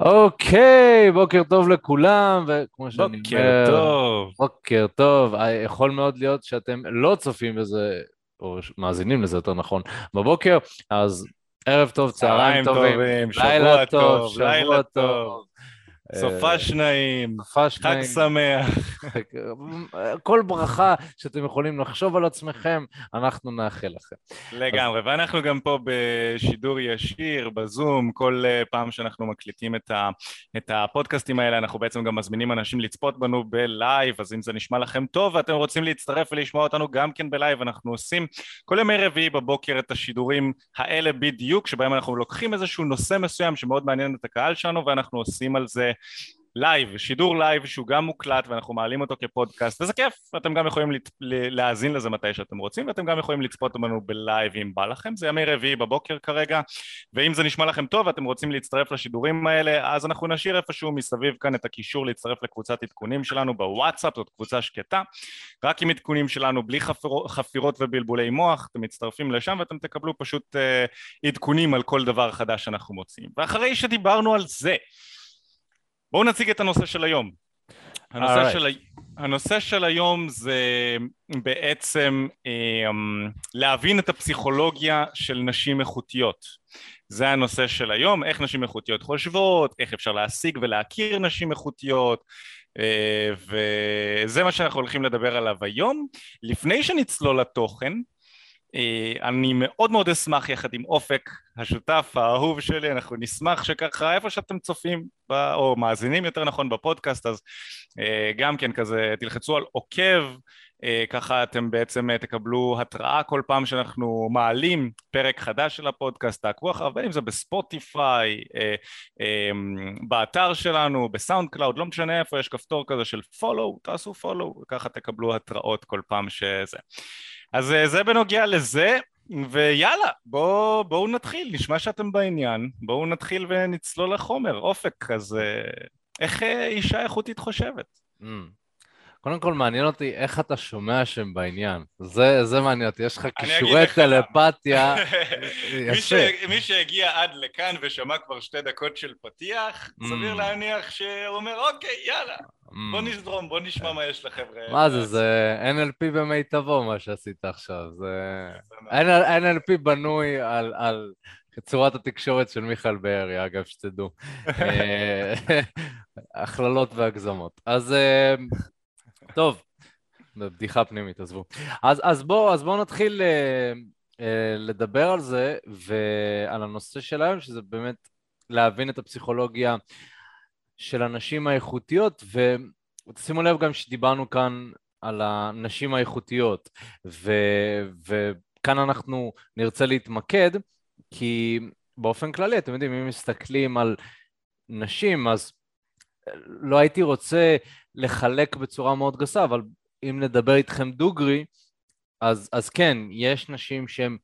אוקיי, בוקר טוב לכולם, וכמו שאני אומר... בוקר טוב. בוקר טוב. אה, יכול מאוד להיות שאתם לא צופים בזה, או מאזינים לזה יותר נכון, בבוקר, אז ערב טוב, צהריים טובים, לילה טוב, שבוע טוב. סופש נעים, סופש חג. שמח. כל ברכה שאתם יכולים לחשוב על עצמכם, אנחנו נאחל לכם. לגמרי, ואנחנו גם פה בשידור ישיר, בזום, כל אה, פעם שאנחנו מקליטים את, ה, את הפודקאסטים האלה, אנחנו בעצם גם מזמינים אנשים לצפות בנו ב live, אז אם זה נשמע לכם טוב ואתם רוצים להצטרף ולשמוע אותנו גם כן ב live, אנחנו עושים כל ימי רביעי בבוקר את השידורים האלה בדיוק, שבהם אנחנו לוקחים איזשהו נושא מסוים שמאוד מעניין את הקהל שלנו, ואנחנו עושים על זה live, שידור live שהוא גם מוקלט ואנחנו מעלים אותו כפודקאסט. וזה כיף, אתם גם יכולים לת- להאזין לזה מתי שאתם רוצים ואתם גם יכולים לצפות בנו ב live אם בא לכם, זה ימי רביעי בבוקר כרגע ואם זה נשמע לכם טוב ואתם רוצים להצטרף לשידורים האלה אז אנחנו נשאיר איפשהו מסביב כאן את הקישור להצטרף לקבוצת עדכונים שלנו בוואטסאפ, זאת קבוצה שקטה. רק עם עדכונים שלנו בלי חפיר, חפירות ובלבולי מוח, אתם מצטרפים לשם ואתם תקבלו פשוט אה, עדכונים על כל דבר חדש שאנחנו מוצאים ואחרי שדיברנו על זה בואו נציג את הנושא של היום. הנושא, Alright. של, הנושא של היום זה בעצם אה, להבין את הפסיכולוגיה של נשים איכותיות. זה הנושא של היום, איך נשים איכותיות חושבות, איך אפשר להשיג ולהכיר נשים איכותיות, אה, וזה מה שאנחנו הולכים לדבר עליו היום. לפני שנצלול לתוכן, אני מאוד מאוד אשמח יחד עם אופק, השותף האהוב שלי, אנחנו נשמח שככה איפה שאתם צופים או מאזינים יותר נכון בפודקאסט אז אה, גם כן כזה תלחצו על עוקב אה, ככה אתם בעצם אה, תקבלו התראה כל פעם שאנחנו מעלים פרק חדש של הפודקאסט, תעקבו אחריו בין אם זה בספוטיפיי, אה, אה, באתר שלנו, בסאונד קלאוד, לא משנה איפה יש כפתור כזה של follow, תעשו follow וככה תקבלו התראות כל פעם שזה אז אה, זה בנוגע לזה, ויאללה, בואו בוא נתחיל, נשמע שאתם בעניין, בואו נתחיל ונצלול לחומר. אופק, אז אה, איך אה, אישה איכותית חושבת? Mm. קודם כל מעניין אותי איך אתה שומע שהם בעניין. זה, זה מעניין אותי, יש לך כישורי. טלפתיה. מי, ש... מי שהגיע עד לכאן ושמע כבר שתי דקות של פתיח, Mm. סביר להניח שהוא אומר, אוקיי, יאללה, בוא Mm. נזרום, בוא נשמע מה יש לחבר'ה. מה זה, זה NLP במיטבו מה שעשית עכשיו, זה... NLP בנוי על, על צורת התקשורת של מיכאל בארי, אגב, שתדעו. אה, הכללות והגזמות. אז אה, טוב, בדיחה פנימית, עזבו. אז, אז בואו בוא נתחיל אה, אה, לדבר על זה ועל הנושא של היום, שזה באמת להבין את הפסיכולוגיה של הנשים האיכותיות, ושימו לב גם שדיברנו כאן על הנשים האיכותיות, ו, וכאן אנחנו נרצה להתמקד, כי באופן כללי, אתם יודעים, אם מסתכלים על נשים, אז לא הייתי רוצה לחלק בצורה מאוד גסה, אבל אם נדבר איתכם דוגרי, אז, אז כן, יש נשים שהן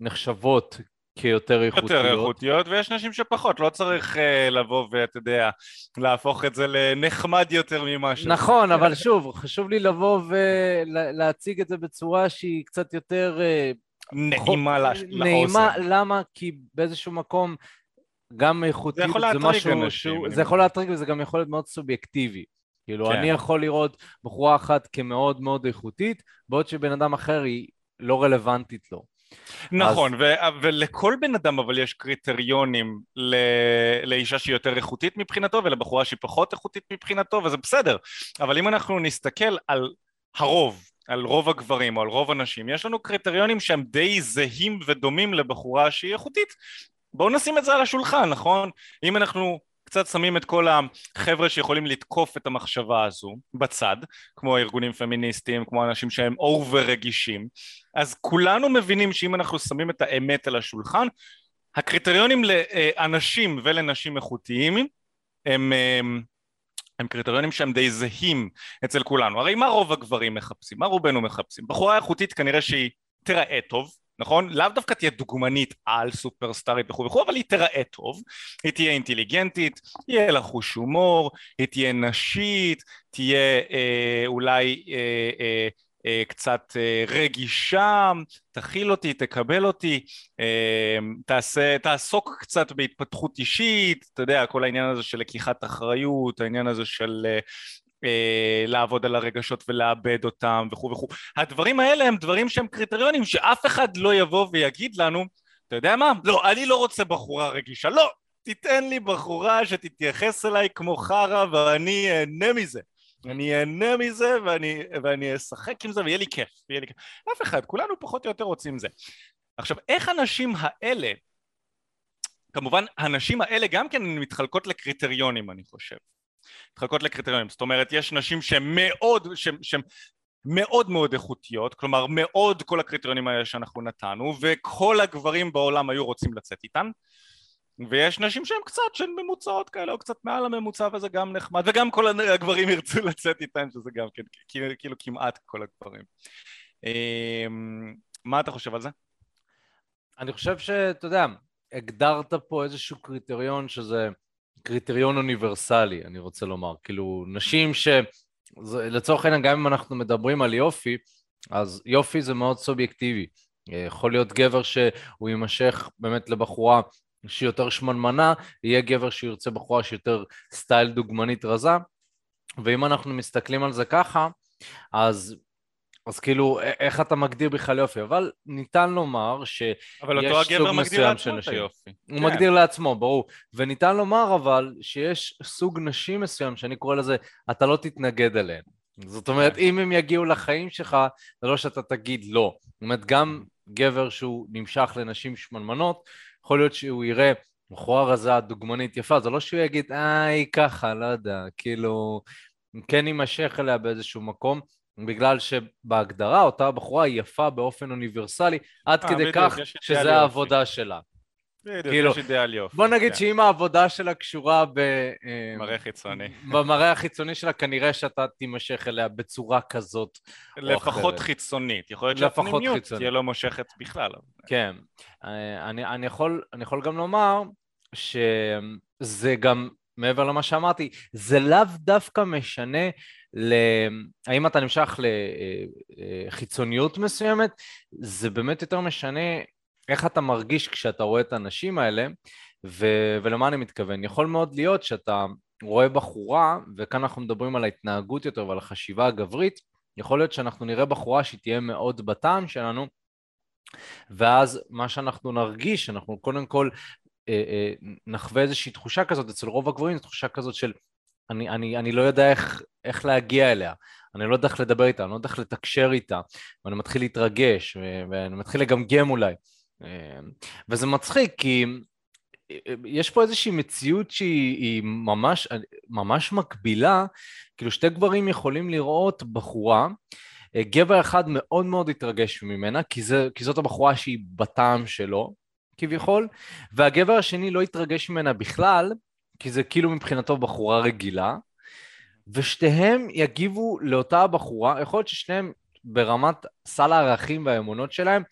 נחשבות כיותר איכותיות. יותר איכותיות, ויש נשים שפחות, לא צריך uh, לבוא ואתה יודע, להפוך את זה לנחמד יותר ממה שזה. נכון, אבל שוב, חשוב לי לבוא ולהציג את זה בצורה שהיא קצת יותר אה, נעימה לש- נעימה, לאוזן. למה? כי באיזשהו מקום גם איכותיות זה להטריג משהו אנשים, שהוא, זה יכול להטריג וזה גם יכול להיות מאוד סובייקטיבי. כאילו, כן. אני יכול לראות בחורה אחת כמאוד מאוד איכותית, בעוד שבן אדם אחר היא לא רלוונטית לו. נכון, ו- ולכל בן אדם אבל יש קריטריונים ל- לאישה שהיא יותר איכותית מבחינתו ולבחורה שהיא פחות איכותית מבחינתו וזה בסדר, אבל אם אנחנו נסתכל על הרוב, על רוב הגברים או על רוב הנשים, יש לנו קריטריונים שהם די זהים ודומים לבחורה שהיא איכותית. בואו נשים את זה על השולחן, נכון? אם אנחנו קצת שמים את כל החבר'ה שיכולים לתקוף את המחשבה הזו בצד, כמו ארגונים פמיניסטיים, כמו אנשים שהם over רגישים, אז כולנו מבינים שאם אנחנו שמים את האמת על השולחן, הקריטריונים לאנשים ולנשים איכותיים הם, הם, הם קריטריונים שהם די זהים אצל כולנו. הרי מה רוב הגברים מחפשים? מה רובנו מחפשים? בחורה איכותית כנראה שהיא תיראה טוב, נכון? לאו דווקא תהיה דוגמנית על סופרסטארית וכו' וכו', אבל היא תיראה טוב, היא תהיה אינטליגנטית, יהיה לה חוש הומור, היא תהיה נשית, תהיה אה, אולי אה, אה, אה, קצת אה, רגישה, תכיל אותי, תקבל אותי, אה, תעשה, תעסוק קצת בהתפתחות אישית, אתה יודע, כל העניין הזה של לקיחת אחריות, העניין הזה של לעבוד על הרגשות ולאבד אותם וכו' וכו'. הדברים האלה הם דברים שהם קריטריונים שאף אחד לא יבוא ויגיד לנו, אתה יודע מה? לא, אני לא רוצה בחורה רגישה, לא, תיתן לי בחורה שתתייחס אליי כמו חרא ואני אהנה מזה. אני אהנה מזה ואני, ואני אשחק עם זה ויהיה לי כיף, ויהיה לי כיף. אף אחד, כולנו פחות או יותר רוצים זה. עכשיו, איך הנשים האלה, כמובן, הנשים האלה גם כן מתחלקות לקריטריונים, אני חושב. מתחלקות לקריטריונים, זאת אומרת, יש נשים שהן מאוד, שהן מאוד מאוד איכותיות, כלומר מאוד כל הקריטריונים האלה שאנחנו נתנו, וכל הגברים בעולם היו רוצים לצאת איתן. ויש נשים שהן קצת שהן ממוצעות כאלה או קצת מעל הממוצע וזה גם נחמד וגם כל הגברים ירצו לצאת איתן שזה גם כן כאילו, כאילו כמעט כל הגברים אמ, מה אתה חושב על זה? אני חושב שאתה יודע הגדרת פה איזשהו קריטריון שזה קריטריון אוניברסלי אני רוצה לומר. כאילו נשים ש... לצורך העניין גם אם אנחנו מדברים על יופי אז יופי זה מאוד סובייקטיבי. יכול להיות גבר שהוא יימשך באמת לבחורה שהיא יותר שמנמנה, יהיה גבר שירצה בחורה שיותר סטייל דוגמנית רזה, ואם אנחנו מסתכלים על זה ככה, אז אז כאילו, איך אתה מגדיר בכלל יופי? אבל ניתן לומר שיש סוג מסוים של נשים. הוא כן. מגדיר לעצמו, ברור. וניתן לומר אבל שיש סוג נשים מסוים, שאני קורא לזה, אתה לא תתנגד אליהן. זאת אומרת, כן. אם הם יגיעו לחיים שלך, זה לא שאתה תגיד לא. זאת אומרת, גם גבר שהוא נמשך לנשים שמנמנות, יכול להיות שהוא יראה בחורה רזה, דוגמנית יפה, זה לא שהוא יגיד, אה, היא ככה, לא יודע, כאילו, כן יימשך אליה באיזשהו מקום, בגלל שבהגדרה אותה בחורה היא יפה באופן אוניברסלי, עד 아, אה, כדי בדיוק, כך שזה העבודה שלה. בדיוק, כאילו, יש אידאל יופי. בוא נגיד כן. שאם העבודה שלה קשורה ב... אה, מראה חיצוני. במראה החיצוני שלה, כנראה שאתה תימשך אליה בצורה כזאת לפחות חיצונית. יכול להיות שהפנימיות תהיה לא מושכת בכלל. כן. אה, אני, אני, יכול, אני יכול גם לומר שזה גם, מעבר למה שאמרתי, זה לאו דווקא משנה ל... האם אתה נמשך לחיצוניות אה, מסוימת, זה באמת יותר משנה איך אתה מרגיש כשאתה רואה את הנשים האלה, ו- ולמה אני מתכוון? יכול מאוד להיות שאתה רואה בחורה, וכאן אנחנו מדברים על ההתנהגות יותר ועל החשיבה הגברית, יכול להיות שאנחנו נראה בחורה שהיא תהיה מאוד בטעם שלנו, ואז מה שאנחנו נרגיש, אנחנו קודם כל אה, אה, נחווה איזושהי תחושה כזאת, אצל רוב הגברים זו תחושה כזאת של אני, אני, אני לא יודע איך, איך להגיע אליה, אני לא יודע איך לדבר איתה, אני לא יודע איך לתקשר איתה, ואני מתחיל להתרגש, ואני מתחיל לגמגם אולי. אמ, וזה מצחיק כי אה, יש פה איזושהי מציאות שהיא ממש, ממש מקבילה, כאילו שתי גברים יכולים לראות בחורה, אה, גבר אחד מאוד מאוד התרגש ממנה, כי, זה, כי זאת הבחורה שהיא בטעם שלו, כביכול, והגבר השני לא התרגש ממנה בכלל, כי זה כאילו מבחינתו בחורה רגילה, ושתיהם יגיבו לאותה הבחורה, יכול להיות ששניהם ברמת סל הערכים והאמונות שלהם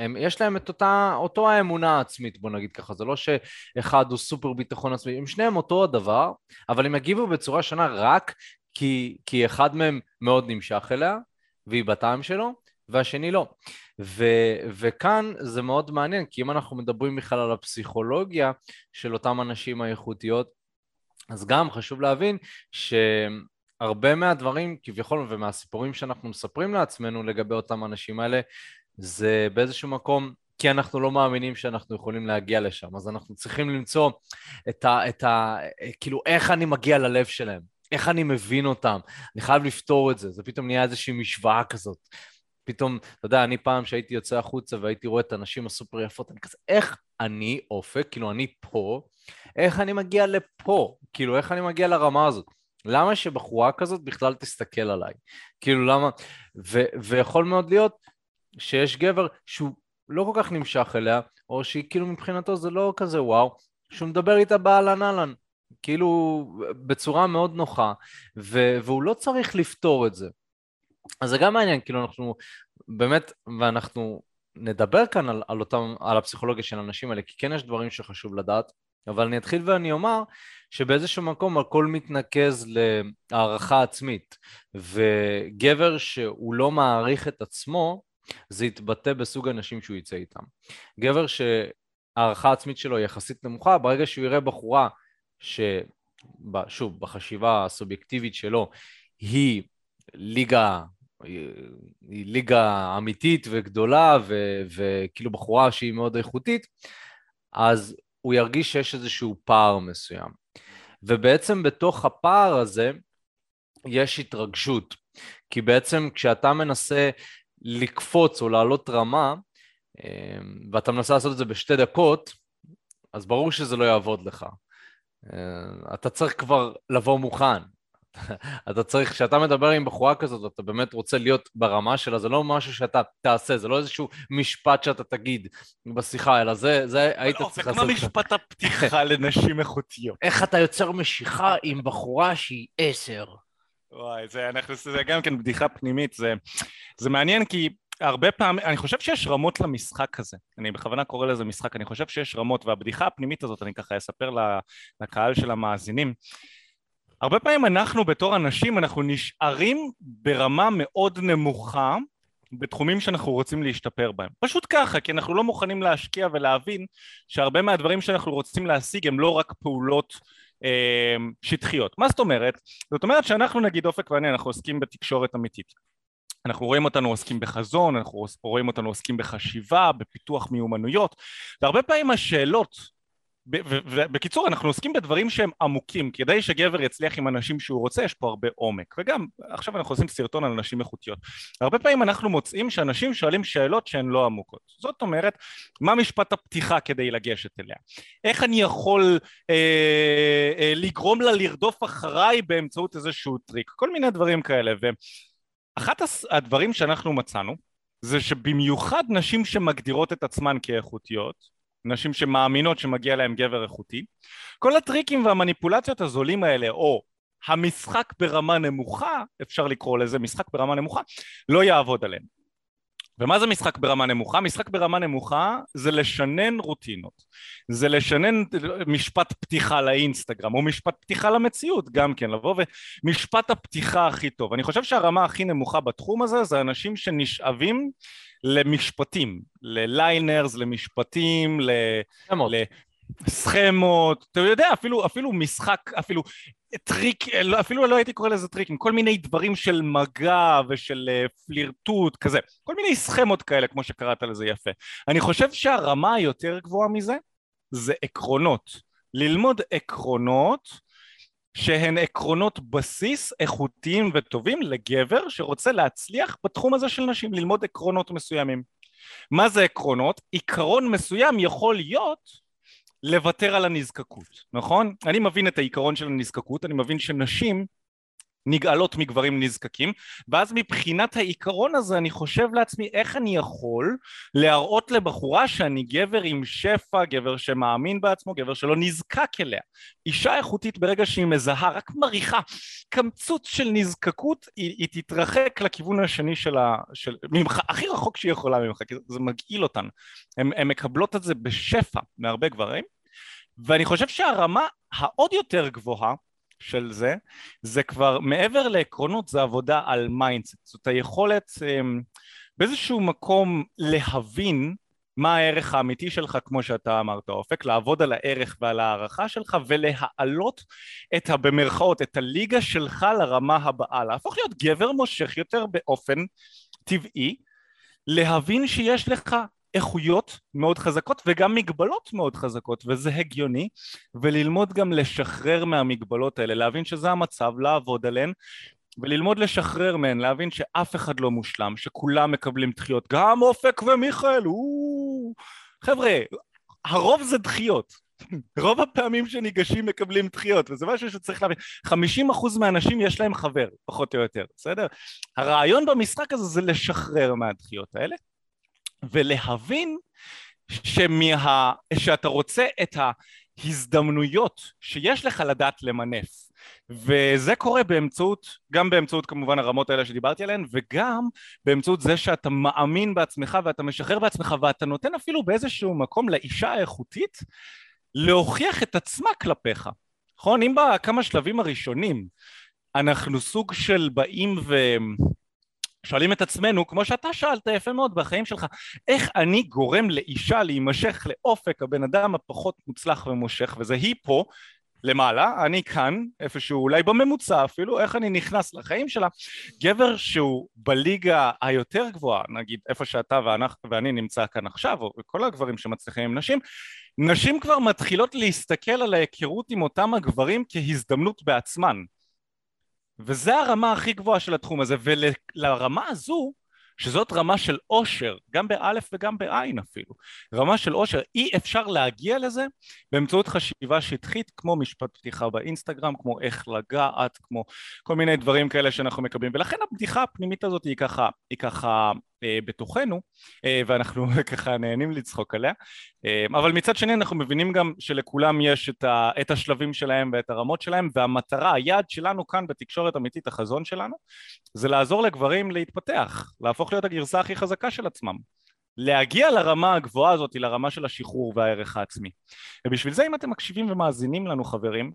הם, יש להם את אותה, אותו האמונה העצמית, בוא נגיד ככה, זה לא שאחד הוא סופר ביטחון עצמי, הם שניהם אותו הדבר, אבל הם יגיבו בצורה שונה רק כי, כי אחד מהם מאוד נמשך אליה, והיא בטעם שלו, והשני לא. ו, וכאן זה מאוד מעניין, כי אם אנחנו מדברים בכלל על הפסיכולוגיה של אותם אנשים האיכותיות, אז גם חשוב להבין שהרבה מהדברים כביכול ומהסיפורים שאנחנו מספרים לעצמנו לגבי אותם אנשים האלה זה באיזשהו מקום, כי אנחנו לא מאמינים שאנחנו יכולים להגיע לשם, אז אנחנו צריכים למצוא את ה... את ה כאילו, איך אני מגיע ללב שלהם, איך אני מבין אותם, אני חייב לפתור את זה, זה פתאום נהיה איזושהי משוואה כזאת. פתאום, אתה יודע, אני פעם שהייתי יוצא החוצה והייתי רואה את הנשים הסופר יפות, אני כזה, איך אני אופק, כאילו אני פה, איך אני מגיע לפה, כאילו איך אני מגיע לרמה הזאת? למה שבחורה כזאת בכלל תסתכל עליי? כאילו למה, ו, ויכול מאוד להיות שיש גבר שהוא לא כל כך נמשך אליה, או שהיא כאילו מבחינתו זה לא כזה וואו, שהוא מדבר איתה באהלן אהלן, כאילו בצורה מאוד נוחה, ו- והוא לא צריך לפתור את זה. אז זה גם מעניין, כאילו אנחנו באמת, ואנחנו נדבר כאן על, על אותם, על הפסיכולוגיה של האנשים האלה, כי כן יש דברים שחשוב לדעת. אבל אני אתחיל ואני אומר שבאיזשהו מקום הכל מתנקז להערכה עצמית, וגבר שהוא לא מעריך את עצמו, זה יתבטא בסוג האנשים שהוא יצא איתם. גבר שהערכה העצמית שלו יחסית נמוכה, ברגע שהוא יראה בחורה ש... שוב, בחשיבה הסובייקטיבית שלו, היא ליגה, היא ליגה אמיתית וגדולה, ו, וכאילו בחורה שהיא מאוד איכותית, אז הוא ירגיש שיש איזשהו פער מסוים. ובעצם בתוך הפער הזה יש התרגשות, כי בעצם כשאתה מנסה לקפוץ או לעלות רמה, אמ, ואתה מנסה לעשות את זה בשתי דקות, אז ברור שזה לא יעבוד לך. אה, אתה צריך כבר לבוא מוכן. אתה צריך, כשאתה מדבר עם בחורה כזאת, אתה באמת רוצה להיות ברמה שלה, זה לא משהו שאתה תעשה, זה לא איזשהו משפט שאתה תגיד בשיחה, אלא זה, זה היית לא, צריך לעשות... זה כמו משפט הפתיחה לנשים איכותיות. איך אתה יוצר משיכה עם בחורה שהיא עשר? וואי, זה, אנחנו, זה גם כן בדיחה פנימית, זה, זה מעניין כי הרבה פעמים, אני חושב שיש רמות למשחק הזה, אני בכוונה קורא לזה משחק, אני חושב שיש רמות, והבדיחה הפנימית הזאת, אני ככה אספר לקהל של המאזינים, הרבה פעמים אנחנו בתור אנשים, אנחנו נשארים ברמה מאוד נמוכה בתחומים שאנחנו רוצים להשתפר בהם. פשוט ככה, כי אנחנו לא מוכנים להשקיע ולהבין שהרבה מהדברים שאנחנו רוצים להשיג הם לא רק פעולות אה, שטחיות. מה זאת אומרת? זאת אומרת שאנחנו נגיד אופק ואני, אנחנו עוסקים בתקשורת אמיתית. אנחנו רואים אותנו עוסקים בחזון, אנחנו רואים אותנו עוסקים בחשיבה, בפיתוח מיומנויות, והרבה פעמים השאלות ובקיצור אנחנו עוסקים בדברים שהם עמוקים. כדי שגבר יצליח עם אנשים שהוא רוצה יש פה הרבה עומק. וגם עכשיו אנחנו עושים סרטון על נשים איכותיות. הרבה פעמים אנחנו מוצאים שאנשים שואלים שאלות שהן לא עמוקות. זאת אומרת מה משפט הפתיחה כדי לגשת אליה? איך אני יכול אה, אה, לגרום לה לרדוף אחריי באמצעות איזשהו טריק? כל מיני דברים כאלה. ואחת הדברים שאנחנו מצאנו זה שבמיוחד נשים שמגדירות את עצמן כאיכותיות נשים שמאמינות שמגיע להם גבר איכותי. כל הטריקים והמניפולציות הזולים האלה או המשחק ברמה נמוכה אפשר לקרוא לזה משחק ברמה נמוכה לא יעבוד עליהם ומה זה משחק ברמה נמוכה? משחק ברמה נמוכה זה לשנן רוטינות. זה לשנן משפט פתיחה לאינסטגרם או משפט פתיחה למציאות גם כן לבוא ומשפט הפתיחה הכי טוב. אני חושב שהרמה הכי נמוכה בתחום הזה זה אנשים שנשאבים למשפטים, לליינרס, למשפטים, לסכמות, אתה יודע, אפילו, אפילו משחק, אפילו טריק, לא, אפילו לא הייתי קורא לזה טריקים, כל מיני דברים של מגע ושל אה, פלירטוט, כזה, כל מיני סכמות כאלה, כמו שקראת לזה יפה. אני חושב שהרמה היותר גבוהה מזה, זה עקרונות. ללמוד עקרונות שהן עקרונות בסיס איכותיים וטובים לגבר שרוצה להצליח בתחום הזה של נשים, ללמוד עקרונות מסוימים. מה זה עקרונות? עיקרון מסוים יכול להיות לוותר על הנזקקות, נכון? אני מבין את העיקרון של הנזקקות, אני מבין שנשים נגאלות מגברים נזקקים ואז מבחינת העיקרון הזה אני חושב לעצמי איך אני יכול להראות לבחורה שאני גבר עם שפע, גבר שמאמין בעצמו, גבר שלא נזקק אליה אישה איכותית ברגע שהיא מזהה רק מריחה קמצוץ של נזקקות היא, היא תתרחק לכיוון השני של ה... של, ממך, הכי רחוק שהיא יכולה ממך כי זה מגעיל אותן הן מקבלות את זה בשפע מהרבה גברים ואני חושב שהרמה העוד יותר גבוהה של זה, זה כבר מעבר לעקרונות זה עבודה על mindset, זאת היכולת אממ, באיזשהו מקום להבין מה הערך האמיתי שלך כמו שאתה אמרת אופק, לעבוד על הערך ועל הערכה שלך ולהעלות את ה... במרכאות, את הליגה שלך לרמה הבאה, להפוך להיות גבר מושך יותר באופן טבעי, להבין שיש לך איכויות מאוד חזקות וגם מגבלות מאוד חזקות וזה הגיוני וללמוד גם לשחרר מהמגבלות האלה להבין שזה המצב לעבוד עליהן וללמוד לשחרר מהן להבין שאף אחד לא מושלם שכולם מקבלים דחיות גם אופק ומיכאל חבר'ה הרוב זה דחיות. רוב הפעמים שניגשים מקבלים דחיות וזה משהו שצריך להבין. 50% מהאנשים יש להם חבר פחות או יותר בסדר? הרעיון במשחק הזה זה לשחרר מהדחיות האלה ולהבין שמה, שאתה רוצה את ההזדמנויות שיש לך לדעת למנף וזה קורה באמצעות, גם באמצעות כמובן הרמות האלה שדיברתי עליהן וגם באמצעות זה שאתה מאמין בעצמך ואתה משחרר בעצמך ואתה נותן אפילו באיזשהו מקום לאישה האיכותית להוכיח את עצמה כלפיך. נכון? אם בכמה שלבים הראשונים אנחנו סוג של באים ושואלים את עצמנו, כמו שאתה שאלת יפה מאוד בחיים שלך, איך אני גורם לאישה להימשך לאופק הבן אדם הפחות מוצלח ומושך, וזה היא פה, למעלה, אני כאן, איפשהו אולי בממוצע אפילו, איך אני נכנס לחיים שלה, גבר שהוא בליגה היותר גבוהה, נגיד איפה שאתה ואנחנו, ואני נמצא כאן עכשיו, או כל הגברים שמצליחים עם נשים, נשים כבר מתחילות להסתכל על ההיכרות עם אותם הגברים כהזדמנות בעצמן. וזה הרמה הכי גבוהה של התחום הזה, ולרמה הזו שזאת רמה של עושר, גם באלף וגם בעין אפילו, רמה של עושר, אי אפשר להגיע לזה באמצעות חשיבה שטחית כמו משפט פתיחה באינסטגרם, כמו איך לגעת, כמו כל מיני דברים כאלה שאנחנו מקבלים, ולכן הבדיחה הפנימית הזאת היא ככה, היא ככה בתוכנו אה, ואנחנו ככה נהנים לצחוק עליה אה, אבל מצד שני אנחנו מבינים גם שלכולם יש את, ה, את השלבים שלהם ואת הרמות שלהם והמטרה, היעד שלנו כאן בתקשורת אמיתית, החזון שלנו זה לעזור לגברים להתפתח, להפוך להיות הגרסה הכי חזקה של עצמם להגיע לרמה הגבוהה הזאת, לרמה של השחרור והערך העצמי. ובשביל זה אם אתם מקשיבים ומאזינים לנו חברים,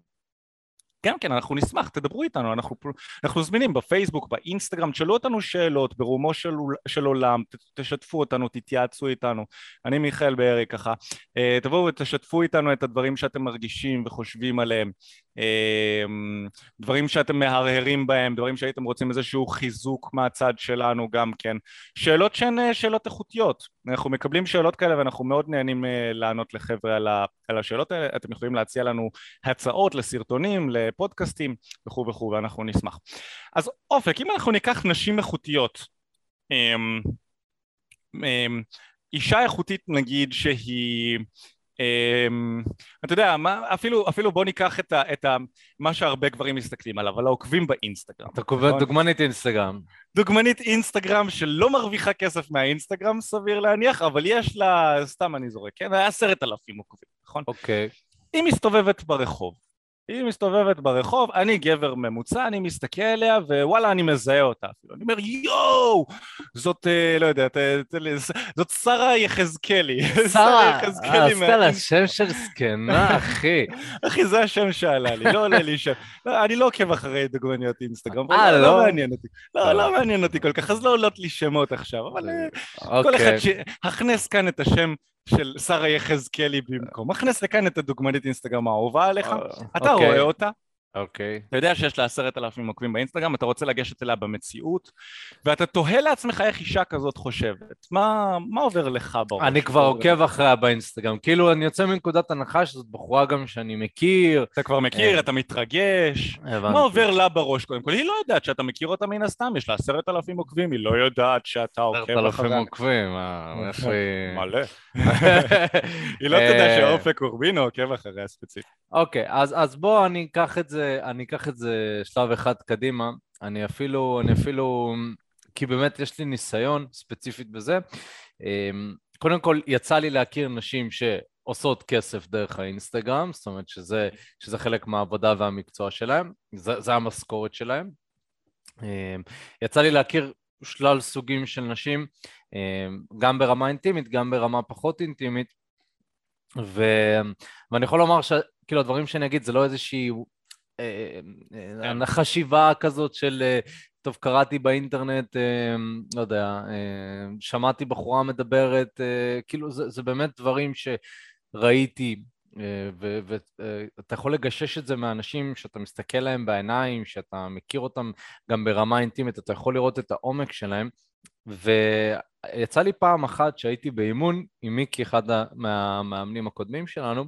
כן, כן, אנחנו נשמח, תדברו איתנו, אנחנו, אנחנו זמינים בפייסבוק, באינסטגרם, תשאלו אותנו שאלות ברומו של, של עולם, ת, תשתפו אותנו, תתייעצו איתנו. אני מיכאל בארי ככה. אה, תבואו ותשתפו איתנו את הדברים שאתם מרגישים וחושבים עליהם. אמ, דברים שאתם מהרהרים בהם, דברים שהייתם רוצים איזשהו חיזוק מהצד שלנו גם כן. שאלות שהן אה, שאלות איכותיות. אנחנו מקבלים שאלות כאלה ואנחנו מאוד נהנים אה, לענות לחבר'ה על השאלות האלה. אתם יכולים להציע לנו הצעות לסרטונים, לפודקאסטים וכו' וכו', ואנחנו נשמח. אז אופק, אם אנחנו ניקח נשים איכותיות, אמ, אמ, אישה איכותית נגיד שהיא אתה יודע, מה, אפילו, אפילו בוא ניקח את, ה, את ה, מה שהרבה גברים מסתכלים עליו, על העוקבים באינסטגרם. אתה קובע נכון? דוגמנית אינסטגרם. דוגמנית אינסטגרם שלא מרוויחה כסף מהאינסטגרם, סביר להניח, אבל יש לה, סתם אני זורק, כן? עשרת אלפים עוקבים, נכון? אוקיי. Okay. היא מסתובבת ברחוב, היא מסתובבת ברחוב, אני גבר ממוצע, אני מסתכל עליה, ווואלה, אני מזהה אותה אפילו. אני אומר, יואו! זאת, אה, לא יודע, זאת שרה יחזקאלי. שרה יחזקאלי. עשית לה שם של זקנה, אחי. אחי, זה השם שעלה לי, לא עולה לי שם. לא, אני לא עוקב אחרי דוגמניות אינסטגרם. אה, לא? לא מעניין אותי. לא, לא מעניין אותי כל כך, אז לא עולות לי שמות עכשיו, אבל אה, כל אחד אוקיי. שיכנס כאן את השם של שרה יחזקאלי במקום. מכניס לכאן את הדוגמנית אינסטגרם האהובה עליך, אה, אתה אוקיי. רואה אותה, אוקיי. אתה יודע שיש לה עשרת אלפים עוקבים באינסטגרם, אתה רוצה לגשת אליה במציאות, ואתה תוהה לעצמך איך אישה כזאת חושבת. מה, מה עובר לך בראש? אני כבר עוקב אחריה באינסטגרם. כאילו, אני יוצא מנקודת הנחה שזאת בחורה גם שאני מכיר. אתה כבר מכיר, אה, אתה מתרגש. הבנתי. מה עובר לה בראש קודם כל? היא לא יודעת שאתה מכיר אותה מן הסתם, יש לה עשרת אלפים עוקבים, היא לא יודעת שאתה עוקב אחריה. עשרת אלפים עוקבים, אה, איך היא... מלא. היא לא תדע אה, שאופק אורבינו עוקב אחריה ספציפית. אוקיי, אז בוא אני אקח את זה אני אקח את זה שלב אחד קדימה, אני אפילו, אני אפילו, כי באמת יש לי ניסיון ספציפית בזה. אמ, קודם כל, יצא לי להכיר נשים שעושות כסף דרך האינסטגרם, זאת אומרת שזה, שזה חלק מהעבודה והמקצוע שלהם, זה, זה המשכורת שלהם. אמ, יצא לי להכיר שלל סוגים של נשים, אמ, גם ברמה אינטימית, גם ברמה פחות אינטימית, ו... ואני יכול לומר שכאילו הדברים שאני אגיד זה לא איזושהי אה, אה, כן. חשיבה כזאת של, אה, טוב, קראתי באינטרנט, לא יודע, שמעתי בחורה מדברת, כאילו זה, זה באמת דברים שראיתי, ואתה יכול לגשש את זה מאנשים שאתה מסתכל להם בעיניים, שאתה מכיר אותם גם ברמה אינטימית, אתה יכול לראות את העומק שלהם, ויצא לי פעם אחת שהייתי באימון עם מיקי, אחד מהמאמנים הקודמים שלנו,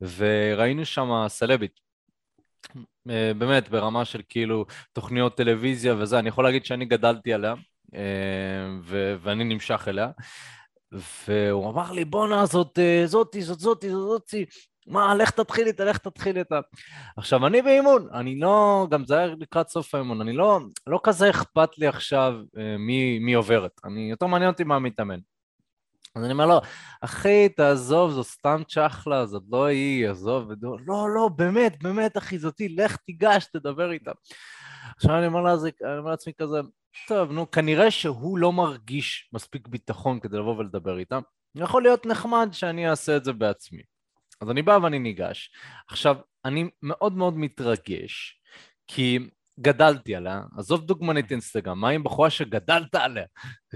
וראינו שם סלבית. אה, באמת ברמה של כאילו תוכניות טלוויזיה וזה, אני יכול להגיד שאני גדלתי עליה אה, ו- ואני נמשך אליה והוא אמר לי בואנה זאת אה, זאתי, זאת זאתי, זאת זאתי מה, לך תתחיל איתה, לך תתחיל איתה. עכשיו, אני באימון, אני לא, גם זה היה לקראת סוף האימון, אני לא, לא כזה אכפת לי עכשיו מי, מי עוברת, אני, יותר מעניין אותי מה מתאמן. אז אני אומר לו, אחי, תעזוב, זו סתם צ'חלה, זאת לא היא, עזוב, ודו... לא, לא, באמת, באמת, אחי, זאתי, לך תיגש, תדבר איתה. עכשיו אני אומר, לה, אני אומר לעצמי כזה, טוב, נו, כנראה שהוא לא מרגיש מספיק ביטחון כדי לבוא ולדבר איתה. יכול להיות נחמד שאני אעשה את זה בעצמי. אז אני בא ואני ניגש. עכשיו, אני מאוד מאוד מתרגש, כי גדלתי עליה, עזוב דוגמנית אינסטגרם, מה עם בחורה שגדלת עליה?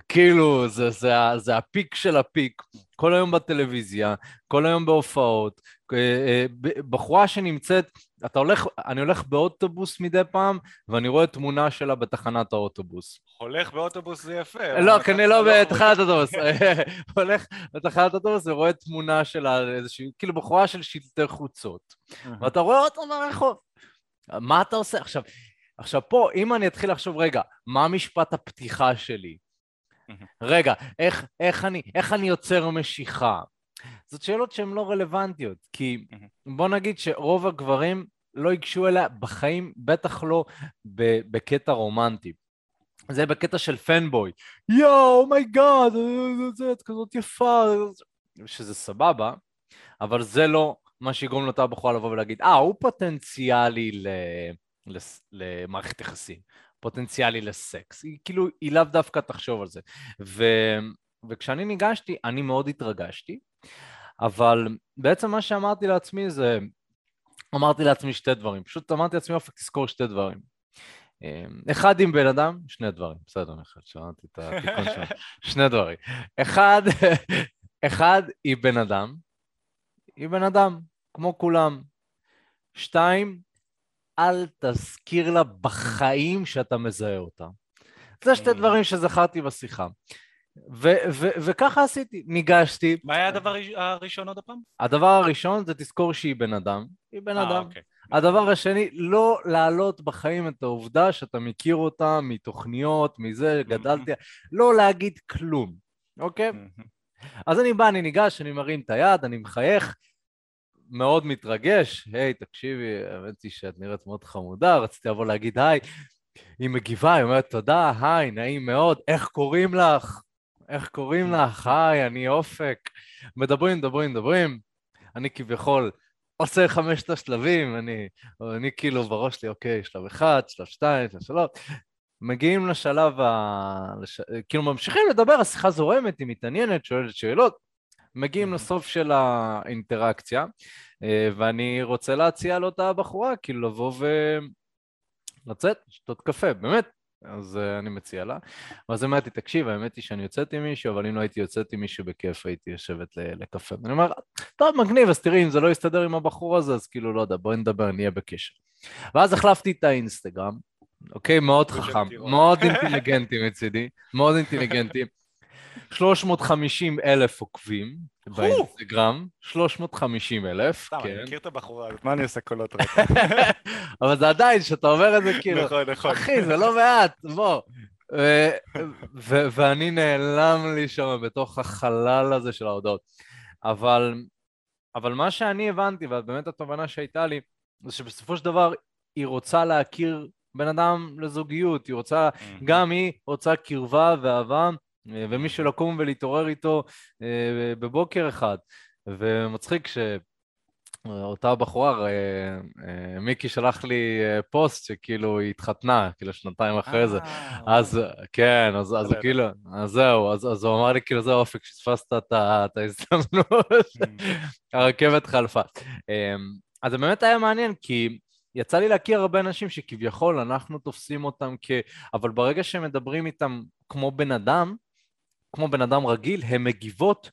כאילו, זה, זה, זה, הפיק של הפיק, כל היום בטלוויזיה, כל היום בהופעות, אה, אה, בחורה שנמצאת, אתה הולך, אני הולך באוטובוס מדי פעם, ואני רואה תמונה שלה בתחנת האוטובוס. הולך באוטובוס זה יפה. לא, כנראה לא בתחנת האוטובוס. הולך בתחנת האוטובוס ורואה תמונה שלה, איזושהי, כאילו בחורה של שלטי חוצות. ואתה רואה אותה ברחוב. מה אתה עושה? עכשיו, עכשיו פה, אם אני אתחיל לחשוב, רגע, מה משפט הפתיחה שלי? רגע, איך, איך, אני, איך אני יוצר משיכה? זאת שאלות שהן לא רלוונטיות, כי בוא נגיד שרוב הגברים לא ייגשו אליה בחיים, בטח לא בקטע רומנטי. זה בקטע של fanboy, יואו, oh my god, את כזאת יפה, שזה סבבה, אבל זה לא מה שיגרום לאותה בחורה לבוא ולהגיד, אה, הוא פוטנציאלי ל... למערכת יחסים, פוטנציאלי לסקס. היא כאילו, היא לאו דווקא תחשוב על זה. ו, וכשאני ניגשתי, אני מאוד התרגשתי, אבל בעצם מה שאמרתי לעצמי זה, אמרתי לעצמי שתי דברים. פשוט אמרתי לעצמי, אופק, תזכור שתי דברים. אמ, אחד עם בן אדם, שני דברים, בסדר, מיכאל, שמעתי את התיקון שלו. שני דברים. אחד, אחד, היא בן אדם, היא בן אדם, כמו כולם. שתיים, אל תזכיר לה בחיים שאתה מזהה אותה. זה שתי mm. דברים שזכרתי בשיחה. ו- ו- וככה עשיתי, ניגשתי. מה היה הדבר הראשון עוד הפעם? הדבר הראשון זה תזכור שהיא בן אדם. היא בן 아, אה, אדם. אוקיי. הדבר השני, לא להעלות בחיים את העובדה שאתה מכיר אותה מתוכניות, מזה. גדלתי, לא להגיד כלום, אוקיי? אז אני בא, אני ניגש, אני מרים את היד, אני מחייך, מאוד מתרגש, היי, תקשיבי, האמת היא שאת נראית מאוד חמודה, רציתי לבוא להגיד היי. היא מגיבה, היא אומרת תודה, היי, נעים מאוד, איך קוראים לך? איך קוראים לך? היי, אני אופק. מדברים, מדברים, מדברים. אני כביכול עושה חמשת השלבים, אני, אני כאילו בראש שלי, אוקיי, שלב אחד, שלב שתיים, שלב שלוש. מגיעים לשלב ה... לש... כאילו ממשיכים לדבר, השיחה זורמת, היא מתעניינת, שואלת שאלות. מגיעים לסוף של האינטראקציה, אה, ואני רוצה להציע לאותה בחורה, כאילו לבוא ולצאת, לשתות קפה, באמת. אז uh, אני מציע לה. ואז אמרתי, תקשיב, האמת היא שאני יוצאת עם מישהו, אבל אם לא הייתי יוצאת עם מישהו בכיף, הייתי יושבת לקפה. ואני אומר, טוב, מגניב, אז תראי, אם זה לא יסתדר עם הבחור הזה, אז כאילו, לא יודע, בואי נדבר, נהיה בקשר. ואז החלפתי את האינסטגרם, אוקיי? מאוד חכם, מאוד אינטליגנטי מצידי, מאוד אינטליגנטי. 350 אלף עוקבים באינסטגרם, 350 אלף, כן. אני מכיר את הבחורה הזאת, מה אני עושה קולות רק? אבל זה עדיין, שאתה אומר את זה כאילו, נכון, נכון. אחי, זה לא מעט, בוא. ואני נעלם לי שם בתוך החלל הזה של ההודעות. אבל, אבל מה שאני הבנתי, ובאמת התובנה שהייתה לי, זה שבסופו של דבר היא רוצה להכיר בן אדם לזוגיות, היא רוצה, גם היא רוצה קרבה ואהבה אה, ומישהו לקום ולהתעורר איתו אה, בבוקר אחד. ומצחיק שאותה בחורה, אה, מיקי שלח לי פוסט שכאילו היא התחתנה, כאילו שנתיים אחרי זה. אז כן, אז, אז כאילו, אז זהו, אז, אז הוא אמר לי כאילו זה אופק, שפספסת את ההזדמנות, הרכבת חלפה. אז זה באמת היה מעניין, כי יצא לי להכיר הרבה אנשים שכביכול אנחנו תופסים אותם כ... אבל ברגע שהם מדברים איתם כמו בן אדם, כמו בן אדם רגיל, הן מגיבות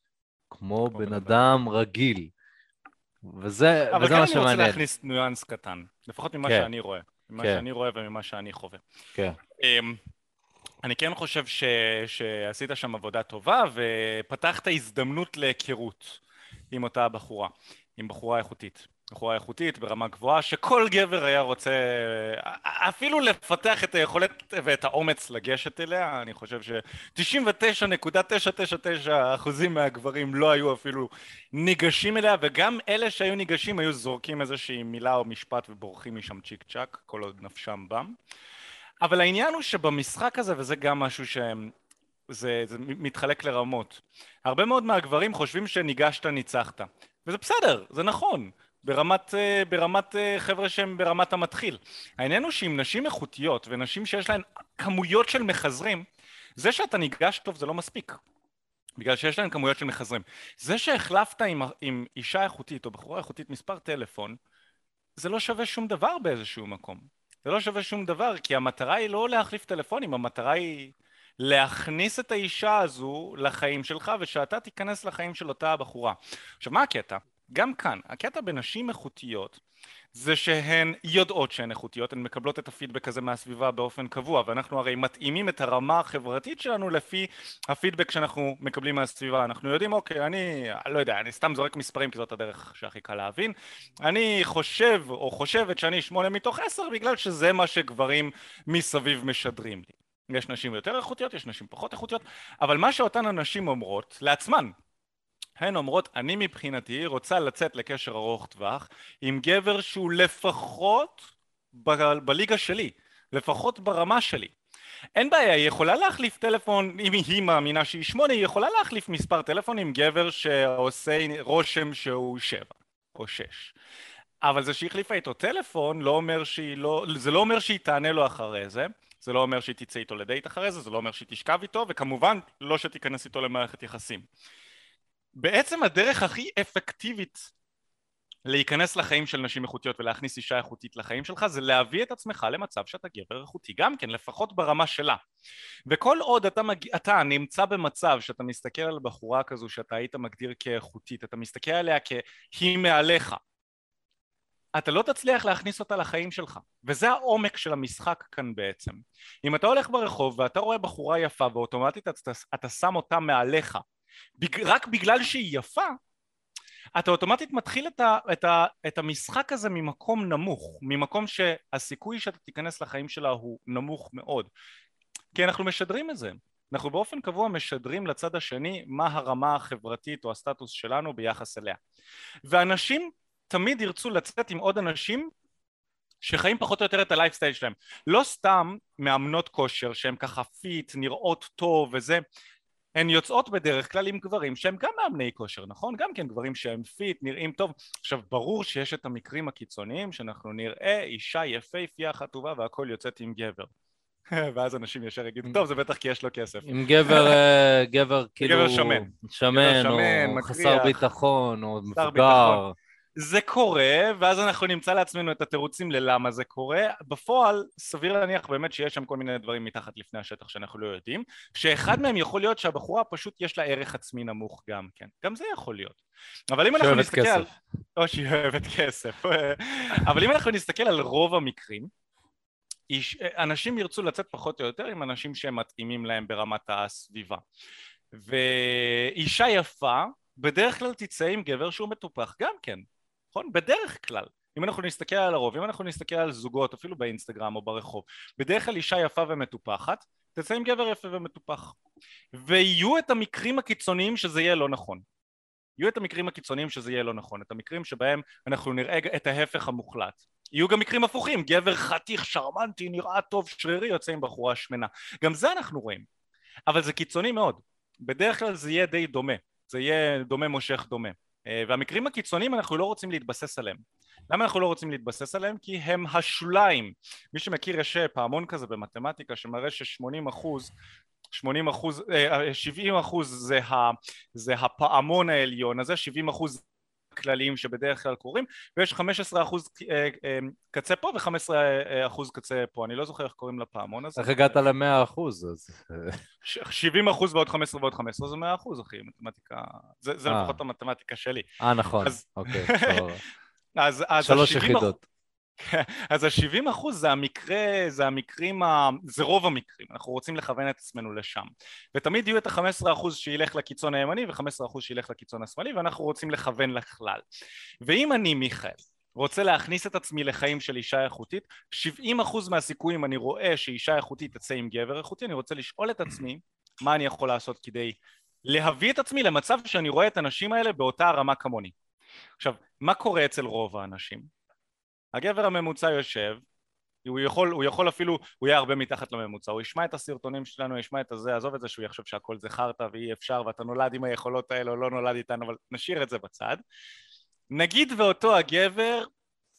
כמו, כמו בן אדם רגיל. וזה, וזה מה שמעניין. אבל כן אני רוצה להכניס ניואנס קטן, לפחות ממה כן. שאני רואה. ממה כן. שאני רואה וממה שאני חווה. כן. Um, אני כן חושב ש, שעשית שם עבודה טובה ופתחת הזדמנות להיכרות עם אותה בחורה, עם בחורה איכותית. בחורה איכותית ברמה גבוהה שכל גבר היה רוצה אפילו לפתח את היכולת ואת האומץ לגשת אליה. אני חושב ש-99.999 אחוזים מהגברים לא היו אפילו ניגשים אליה וגם אלה שהיו ניגשים היו זורקים איזושהי מילה או משפט ובורחים משם צ'יק צ'אק כל עוד נפשם בם. אבל העניין הוא שבמשחק הזה וזה גם משהו שהם זה, זה מתחלק לרמות הרבה מאוד מהגברים חושבים שניגשת ניצחת. וזה בסדר, זה נכון ברמת, אה, ברמת אה, חבר'ה שהם ברמת המתחיל. העניין הוא שעם נשים איכותיות ונשים שיש להן כמויות של מחזרים, זה שאתה ניגש טוב זה לא מספיק. בגלל שיש להם כמויות של מחזרים. זה שהחלפת עם, עם אישה איכותית או בחורה איכותית מספר טלפון, זה לא שווה שום דבר באיזשהו מקום. זה לא שווה שום דבר, כי המטרה היא לא להחליף טלפונים, המטרה היא להכניס את האישה הזו לחיים שלך ושאתה תיכנס לחיים של אותה הבחורה. עכשיו מה הקטע? גם כאן, הקטע בנשים איכותיות זה שהן יודעות שהן איכותיות, הן מקבלות את הפידבק הזה מהסביבה באופן קבוע ואנחנו הרי מתאימים את הרמה החברתית שלנו לפי הפידבק שאנחנו מקבלים מהסביבה. אנחנו יודעים אוקיי אני לא יודע אני סתם זורק מספרים כי זאת הדרך שהכי קל להבין. אני חושב או חושבת שאני שמונה מתוך עשר בגלל שזה מה שגברים מסביב משדרים לי. יש נשים יותר איכותיות יש נשים פחות איכותיות אבל מה שאותן הנשים אומרות לעצמן הן אומרות אני מבחינתי רוצה לצאת לקשר ארוך טווח עם גבר שהוא לפחות ב- בליגה שלי, לפחות ברמה שלי. אין בעיה, היא יכולה להחליף טלפון, אם היא מאמינה שהיא שמונה, היא יכולה להחליף מספר טלפון עם גבר שעושה רושם שהוא שבע או שש. אבל זה שהיא החליפה איתו טלפון, לא אומר שהיא לא, זה לא אומר שהיא תענה לו אחרי זה, זה לא אומר שהיא תצא איתו לדייט אחרי זה, זה לא אומר שהיא תשכב איתו, וכמובן לא שתיכנס איתו למערכת יחסים. בעצם הדרך הכי אפקטיבית להיכנס לחיים של נשים איכותיות ולהכניס אישה איכותית לחיים שלך זה להביא את עצמך למצב שאתה גבר איכותי. גם כן לפחות ברמה שלה. וכל עוד אתה, מג... אתה נמצא במצב שאתה מסתכל על בחורה כזו שאתה היית מגדיר כאיכותית אתה מסתכל עליה כהיא מעליך אתה לא תצליח להכניס אותה לחיים שלך. וזה העומק של המשחק כאן בעצם. אם אתה הולך ברחוב ואתה רואה בחורה יפה ואוטומטית אתה, אתה שם אותה מעליך רק בגלל שהיא יפה אתה אוטומטית מתחיל את, ה, את, ה, את המשחק הזה ממקום נמוך, ממקום שהסיכוי שאתה תיכנס לחיים שלה הוא נמוך מאוד. כי אנחנו משדרים את זה. אנחנו באופן קבוע משדרים לצד השני מה הרמה החברתית או הסטטוס שלנו ביחס אליה. ואנשים תמיד ירצו לצאת עם עוד אנשים שחיים פחות או יותר את הלייפסטייל שלהם. לא סתם מאמנות כושר שהם ככה fit, נראות טוב וזה הן יוצאות בדרך כלל עם גברים שהם גם מאמני כושר, נכון? גם כן גברים שהם fit, נראים טוב. עכשיו, ברור שיש את המקרים הקיצוניים שאנחנו נראה אישה יפהפייה חטובה והכל יוצאת עם גבר. ואז אנשים ישר יגידו, טוב, זה בטח כי יש לו כסף. עם גבר, אה, גבר כאילו... גבר שמן. שמן, או חסר ביטחון, או מבוגר. זה קורה, ואז אנחנו נמצא לעצמנו את התירוצים ללמה זה קורה. בפועל, סביר להניח באמת שיש שם כל מיני דברים מתחת לפני השטח שאנחנו לא יודעים, שאחד מהם יכול להיות שהבחורה פשוט יש לה ערך עצמי נמוך גם כן. גם זה יכול להיות. אבל אם אנחנו נסתכל על... או שהיא אוהבת כסף. אבל אם אנחנו נסתכל על רוב המקרים, אנשים ירצו לצאת פחות או יותר עם אנשים שהם מתאימים להם ברמת הסביבה. ואישה יפה בדרך כלל תצא עם גבר שהוא מטופח גם כן. נכון? בדרך כלל. אם אנחנו נסתכל על הרוב, אם אנחנו נסתכל על זוגות, אפילו באינסטגרם או ברחוב, בדרך כלל אישה יפה ומטופחת, תצא עם גבר יפה ומטופח. ויהיו את המקרים הקיצוניים שזה יהיה לא נכון. יהיו את המקרים הקיצוניים שזה יהיה לא נכון, את המקרים שבהם אנחנו נראה את ההפך המוחלט. יהיו גם מקרים הפוכים, גבר חתיך, שרמנטי, נראה טוב, שרירי, יוצא עם בחורה שמנה. גם זה אנחנו רואים. אבל זה קיצוני מאוד. בדרך כלל זה יהיה די דומה. זה יהיה דומה מושך דומה. אה, והמקרים הקיצוניים אנחנו לא רוצים להתבסס עליהם למה אנחנו לא רוצים להתבסס עליהם? כי הם השוליים מי שמכיר יש פעמון כזה במתמטיקה שמראה ש-80 אחוז 80 אחוז, 70 אה, אחוז זה, זה הפעמון העליון הזה, 70 אחוז כלליים שבדרך כלל קורים ויש 15 אחוז אה, אה, קצה פה ו-15 אחוז קצה פה. אני לא זוכר איך קוראים לפעמון הזה איך הגעת ל-100 אחוז? 70 אחוז ועוד 15 ועוד 15 זה 100 אחוז אחי מתמטיקה. זה, זה לפחות המתמטיקה שלי. אה נכון. אוקיי אז, אז שלוש יחידות אז ה-70 אחוז זה המקרה, זה המקרים, ה... זה רוב המקרים, אנחנו רוצים לכוון את עצמנו לשם. ותמיד יהיו את ה-15 אחוז שילך לקיצון הימני ו-15 אחוז שילך לקיצון השמאלי ואנחנו רוצים לכוון לכלל. ואם אני מיכאל רוצה להכניס את עצמי לחיים של אישה איכותית 70 אחוז מהסיכויים אני רואה שאישה איכותית תצא עם גבר איכותי אני רוצה לשאול את עצמי מה אני יכול לעשות כדי להביא את עצמי למצב שאני רואה את הנשים האלה באותה רמה כמוני. עכשיו מה קורה אצל רוב האנשים? הגבר הממוצע יושב, הוא יכול, הוא יכול אפילו, הוא יהיה הרבה מתחת לממוצע, הוא ישמע את הסרטונים שלנו, ישמע את הזה, עזוב את זה שהוא יחשוב שהכל זה חרטא ואי אפשר ואתה נולד עם היכולות האלה או לא נולד איתן, אבל נשאיר את זה בצד. נגיד ואותו הגבר,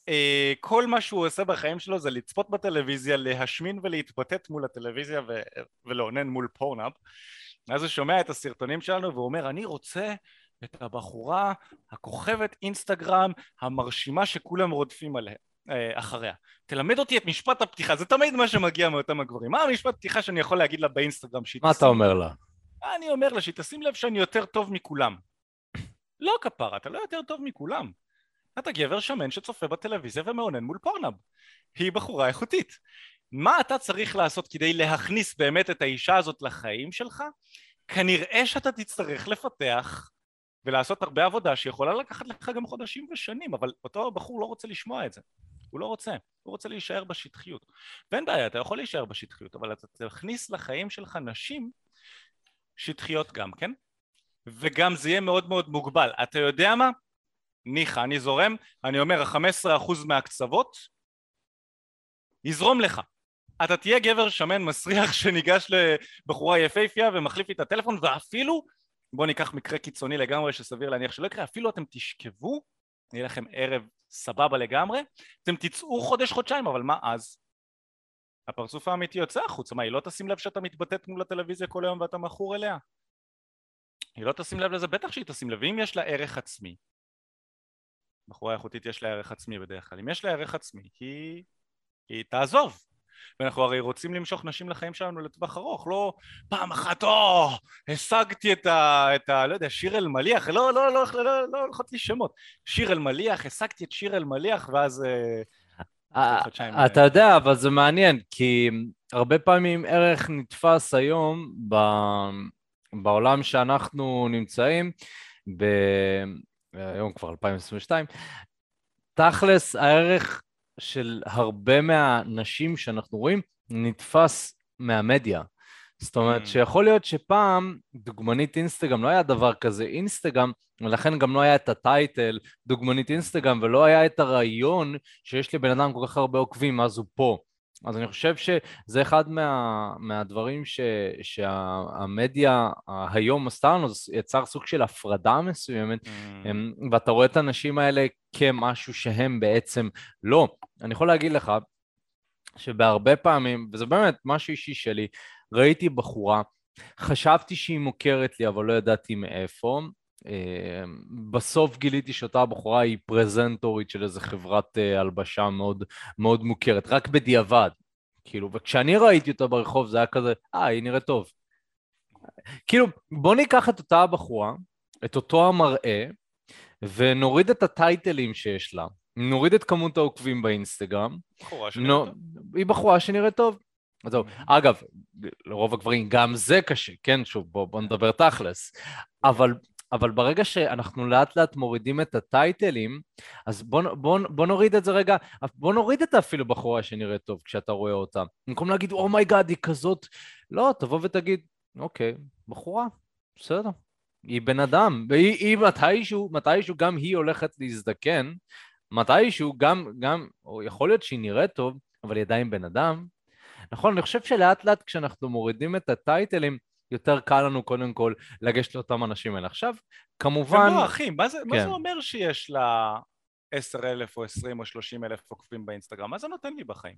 אה, כל מה שהוא עושה בחיים שלו זה לצפות בטלוויזיה, להשמין ולהתבטט מול הטלוויזיה ולאונן מול פורנאפ אז הוא שומע את הסרטונים שלנו והוא אומר, אני רוצה את הבחורה הכוכבת אינסטגרם המרשימה שכולם רודפים עליה. אה, אחריה. תלמד אותי את משפט הפתיחה, זה תמיד מה שמגיע מאותם הגברים. מה המשפט הפתיחה שאני יכול להגיד לה באינסטגרם שהיא מה אתה אומר לה? אני אומר לה שהיא תשים לב שאני יותר טוב מכולם. לא כפרה, אתה לא יותר טוב מכולם. אתה גבר שמן שצופה בטלוויזיה ומאונן מול פורנאב. היא בחורה איכותית. מה אתה צריך לעשות כדי להכניס באמת את האישה הזאת לחיים שלך? כנראה שאתה תצטרך לפתח ולעשות הרבה עבודה שיכולה לקחת לך גם חודשים ושנים, אבל אותו בחור לא רוצה לשמוע את זה. הוא לא רוצה, הוא רוצה להישאר בשטחיות. ואין בעיה, אתה יכול להישאר בשטחיות, אבל אתה תכניס לחיים שלך נשים שטחיות גם, כן? וגם זה יהיה מאוד מאוד מוגבל. אתה יודע מה? ניחא, אני זורם, אני אומר, ה-15% מהקצוות יזרום לך. אתה תהיה גבר שמן מסריח שניגש לבחורה יפהפייה ומחליף לי את הטלפון, ואפילו, בוא ניקח מקרה קיצוני לגמרי שסביר להניח שלא יקרה, אפילו אתם תשכבו, יהיה לכם ערב סבבה לגמרי, אתם תצאו חודש-חודשיים, אבל מה אז? הפרצוף האמיתי יוצא החוצה, מה היא לא תשים לב שאתה מתבטאת מול הטלוויזיה כל היום ואתה מכור אליה? היא לא תשים לב לזה, בטח שהיא תשים לב, ואם יש לה ערך עצמי, בחורה איכותית יש לה ערך עצמי בדרך כלל, אם יש לה ערך עצמי, היא, היא תעזוב, ואנחנו הרי רוצים למשוך נשים לחיים שלנו לטווח ארוך, לא פעם אחת, או, השגתי את ה... את ה לא יודע, שיר אלמליח, לא, לא, לא, לא, לא, לא הולכות לי שמות, שיר אלמליח, השגתי את שיר אלמליח, ואז... אה, אתה יודע, אבל זה מעניין, כי הרבה פעמים ערך נתפס היום ב... בעולם שאנחנו נמצאים, ב... היום כבר 2022, תכלס הערך של הרבה מהנשים שאנחנו רואים נתפס מהמדיה. זאת אומרת mm. שיכול להיות שפעם דוגמנית אינסטגרם לא היה דבר כזה אינסטגרם ולכן גם לא היה את הטייטל דוגמנית אינסטגרם ולא היה את הרעיון שיש לבן אדם כל כך הרבה עוקבים אז הוא פה אז אני חושב שזה אחד מה, מהדברים ש, שהמדיה היום עשתה לנו, זה יצר סוג של הפרדה מסוימת, mm. ואתה רואה את האנשים האלה כמשהו שהם בעצם לא. אני יכול להגיד לך שבהרבה פעמים, וזה באמת משהו אישי שלי, ראיתי בחורה, חשבתי שהיא מוכרת לי אבל לא ידעתי מאיפה, בסוף גיליתי שאותה בחורה היא פרזנטורית של איזה חברת אה, הלבשה מאוד, מאוד מוכרת, רק בדיעבד. כאילו, וכשאני ראיתי אותה ברחוב זה היה כזה, אה, היא נראית טוב. כאילו, בוא ניקח את אותה הבחורה, את אותו המראה, ונוריד את הטייטלים שיש לה, נוריד את כמות העוקבים באינסטגרם. בחורה שנראית נו, טוב. היא בחורה שנראית טוב. אז אגב, לרוב הגברים גם זה קשה, כן? שוב, בוא, בוא נדבר תכלס. אבל אבל ברגע שאנחנו לאט לאט מורידים את הטייטלים, אז בוא, בוא, בוא נוריד את זה רגע, בוא נוריד את אפילו בחורה שנראית טוב כשאתה רואה אותה. במקום להגיד, oh my god, אה היא כזאת... לא, תבוא ותגיד, אוקיי, בחורה, בסדר. היא בן אדם, והיא היא מתישהו, מתישהו גם היא הולכת להזדקן, מתישהו גם, גם, או יכול להיות שהיא נראית טוב, אבל היא עדיין בן אדם. נכון, אני חושב שלאט לאט כשאנחנו מורידים את ה title ים, יותר קל לנו קודם כל לגשת לאותם אנשים האלה. עכשיו, כמובן... ולא, אחי, מה זה, כן. מה זה אומר שיש לה 10,000 או 20 או 30 אלף עוקבים באינסטגרם? מה זה נותן לי בחיים?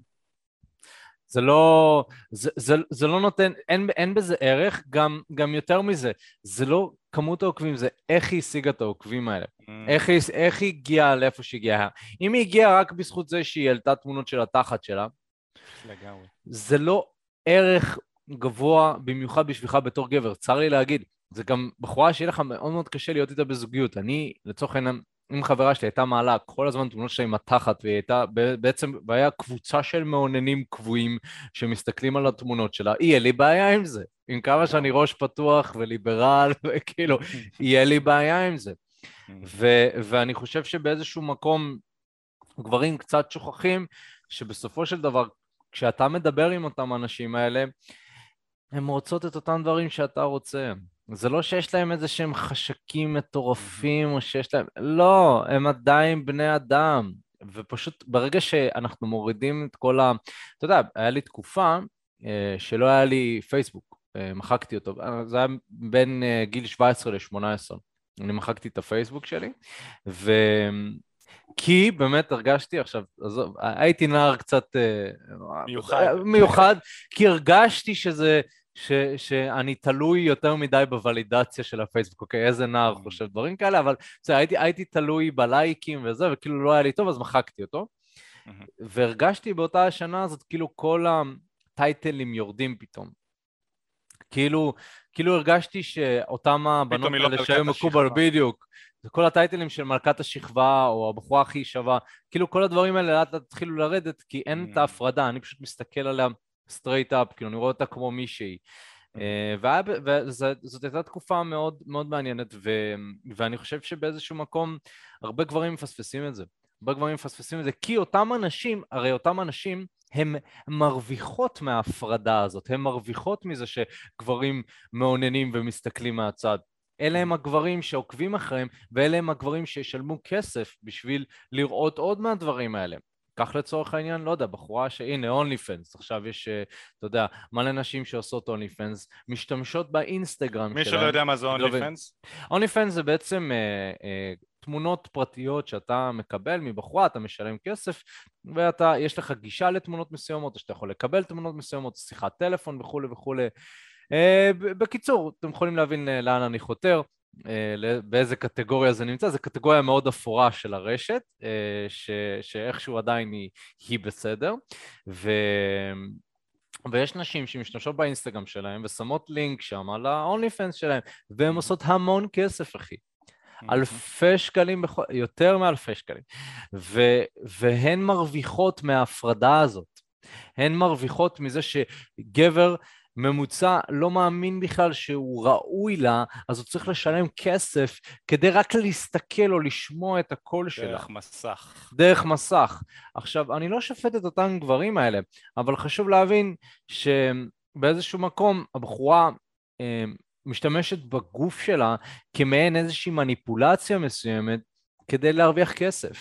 זה לא, זה, זה, זה לא נותן, אין, אין בזה ערך, גם, גם יותר מזה, זה לא כמות העוקבים, זה איך היא השיגה את העוקבים האלה, mm. איך, היא, איך היא הגיעה לאיפה שהיא הגיעה. אם היא הגיעה רק בזכות זה שהיא העלתה תמונות של התחת שלה, לגמרי. זה לא ערך גבוה במיוחד בשבילך בתור גבר, צר לי להגיד. זה גם בחורה שיהיה לך מאוד מאוד קשה להיות איתה בזוגיות. אני, לצורך העניין, עם חברה שלי הייתה מעלה כל הזמן תמונות שלה עם התחת, והיא הייתה בעצם, והיה קבוצה של מאוננים קבועים שמסתכלים על התמונות שלה, יהיה לי בעיה עם זה. עם כמה שאני ראש פתוח וליברל, וכאילו, יהיה לי בעיה עם זה. ו- ואני חושב שבאיזשהו מקום גברים קצת שוכחים שבסופו של דבר, כשאתה מדבר עם אותם האנשים האלה, הן רוצות את אותם דברים שאתה רוצה. זה לא שיש להם איזה שהם חשקים מטורפים או שיש להם... לא, הם עדיין בני אדם. ופשוט ברגע שאנחנו מורידים את כל ה... אתה יודע, היה לי תקופה אה, שלא היה לי פייסבוק, אה, מחקתי אותו, זה היה בין אה, גיל 17 ל-18. אני מחקתי את הפייסבוק שלי, ו... כי באמת הרגשתי עכשיו, עזוב, הייתי נער קצת מיוחד, מיוחד כי הרגשתי שזה, ש, שאני תלוי יותר מדי בוולידציה של הפייסבוק, אוקיי, איזה נער mm. חושב דברים כאלה, אבל בסדר, הייתי, הייתי תלוי בלייקים וזה, וכאילו לא היה לי טוב, אז מחקתי אותו. Mm-hmm. והרגשתי באותה השנה הזאת, כאילו כל הטייטלים יורדים פתאום. כאילו, כאילו הרגשתי שאותם הבנות לא האלה שהיו מקובל, בדיוק, כל ה title ים של מלכת השכבה, או הבחורה הכי שווה, כאילו כל הדברים האלה לאט לאט התחילו לרדת, כי אין אממ. את ההפרדה, אני פשוט מסתכל עליה straight up, כאילו אני רואה אותה כמו מישהי. אממ. וזאת הייתה תקופה מאוד מאוד מעניינת, ו, ואני חושב שבאיזשהו מקום הרבה גברים מפספסים את זה. הרבה גברים מפספסים את זה, כי אותם אנשים, הרי אותם אנשים הן מרוויחות מההפרדה הזאת, הן מרוויחות מזה שגברים מעוננים ומסתכלים מהצד. אלה הם הגברים שעוקבים אחריהם, ואלה הם הגברים שישלמו כסף בשביל לראות עוד מהדברים האלה. קח לצורך העניין, לא יודע, בחורה שהנה, אונלי פנס, עכשיו יש, אה, אתה יודע, מלא נשים שעושות אונלי פנס, משתמשות באינסטגרם שלהם. מי שלא יודע מה זה אונלי פנס? אונלי פנס זה בעצם אה, אה, תמונות פרטיות שאתה מקבל מבחורה, אתה משלם כסף, ואתה, יש לך גישה לתמונות מסוימות, או שאתה יכול לקבל תמונות מסוימות, שיחת טלפון וכולי וכולי. אה, בקיצור, אתם יכולים להבין אה, לאן אני חותר. אה, באיזה קטגוריה זה נמצא, זו קטגוריה מאוד אפורה של הרשת, ש, שאיכשהו עדיין היא, היא בסדר, ו, ויש נשים שמשתמשות באינסטגרם שלהם ושמות לינק שם על ה-only fans שלהם, והן עושות המון כסף, אחי. אלפי שקלים, בח... יותר מאלפי שקלים, ו... והן מרוויחות מההפרדה הזאת. הן מרוויחות מזה שגבר ממוצע לא מאמין בכלל שהוא ראוי לה, אז הוא צריך לשלם כסף כדי רק להסתכל או לשמוע את הקול שלה. דרך מסך. דרך מסך. עכשיו, אני לא שופט את אותם גברים האלה, אבל חשוב להבין שבאיזשהו מקום הבחורה אה, משתמשת בגוף שלה כמעין איזושהי מניפולציה מסוימת כדי להרוויח כסף,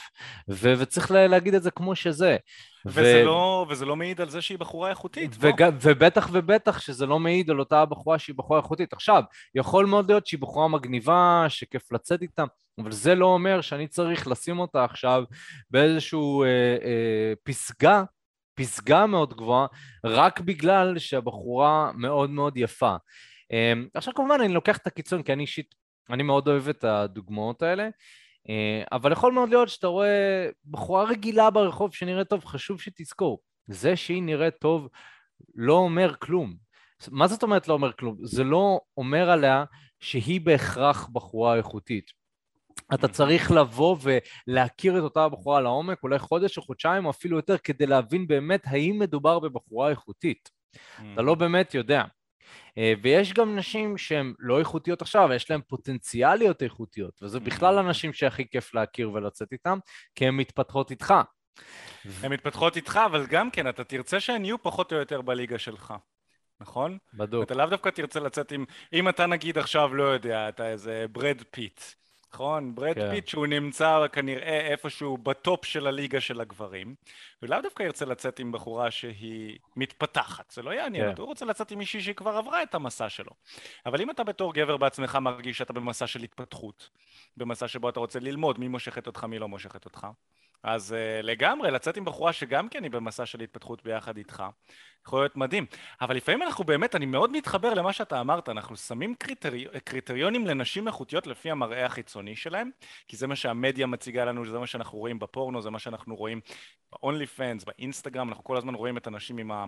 ו- וצריך להגיד את זה כמו שזה. וזה, ו... לא, וזה לא מעיד על זה שהיא בחורה איכותית, וג... לא? ובטח ובטח שזה לא מעיד על אותה בחורה שהיא בחורה איכותית. עכשיו, יכול מאוד להיות שהיא בחורה מגניבה, שכיף לצאת איתה, אבל זה לא אומר שאני צריך לשים אותה עכשיו באיזשהו אה, אה, פסגה, פסגה מאוד גבוהה, רק בגלל שהבחורה מאוד מאוד יפה. אה, עכשיו כמובן אני לוקח את הקיצון, כי אני אישית, אני מאוד אוהב את הדוגמאות האלה. אה, אבל יכול מאוד להיות שאתה רואה בחורה רגילה ברחוב שנראית טוב, חשוב שתזכור, זה שהיא נראית טוב לא אומר כלום. מה זאת אומרת לא אומר כלום? זה לא אומר עליה שהיא בהכרח בחורה איכותית. אתה צריך לבוא ולהכיר את אותה בחורה לעומק, אולי חודש או חודשיים או אפילו יותר, כדי להבין באמת האם מדובר בבחורה איכותית. אתה לא באמת יודע. אה, ויש גם נשים שהן לא איכותיות עכשיו, יש להן פוטנציאליות איכותיות, וזה בכלל הנשים שהכי כיף להכיר ולצאת איתן, כי הן מתפתחות איתך. הן מתפתחות איתך, אבל גם כן, אתה תרצה שהן יהיו פחות או יותר בליגה שלך. נכון? בדוק. אתה לאו דווקא תרצה לצאת עם... אם אתה נגיד עכשיו, לא יודע, אתה איזה ברד פיט, נכון? ברד כן. פיט שהוא נמצא כנראה איפשהו ב top של הליגה של הגברים, ולאו דווקא ירצה לצאת עם בחורה שהיא מתפתחת, זה לא יעניין כן. הוא רוצה לצאת עם מישהי שכבר עברה את המסע שלו. אבל אם אתה בתור גבר בעצמך מרגיש שאתה במסע של התפתחות, במסע שבו אתה רוצה ללמוד מי מושכת אותך, מי לא מושכת אותך, אז uh, לגמרי, לצאת עם בחורה שגם כן היא במסע של התפתחות ביחד איתך, יכול להיות מדהים. אבל לפעמים אנחנו באמת, אני מאוד מתחבר למה שאתה אמרת, אנחנו שמים קריטרי... קריטריונים לנשים איכותיות לפי המראה החיצוני שלהם, כי זה מה שהמדיה מציגה לנו, זה מה שאנחנו רואים בפורנו, זה מה שאנחנו רואים ב-only fans, באינסטגרם, אנחנו כל הזמן רואים את הנשים ה...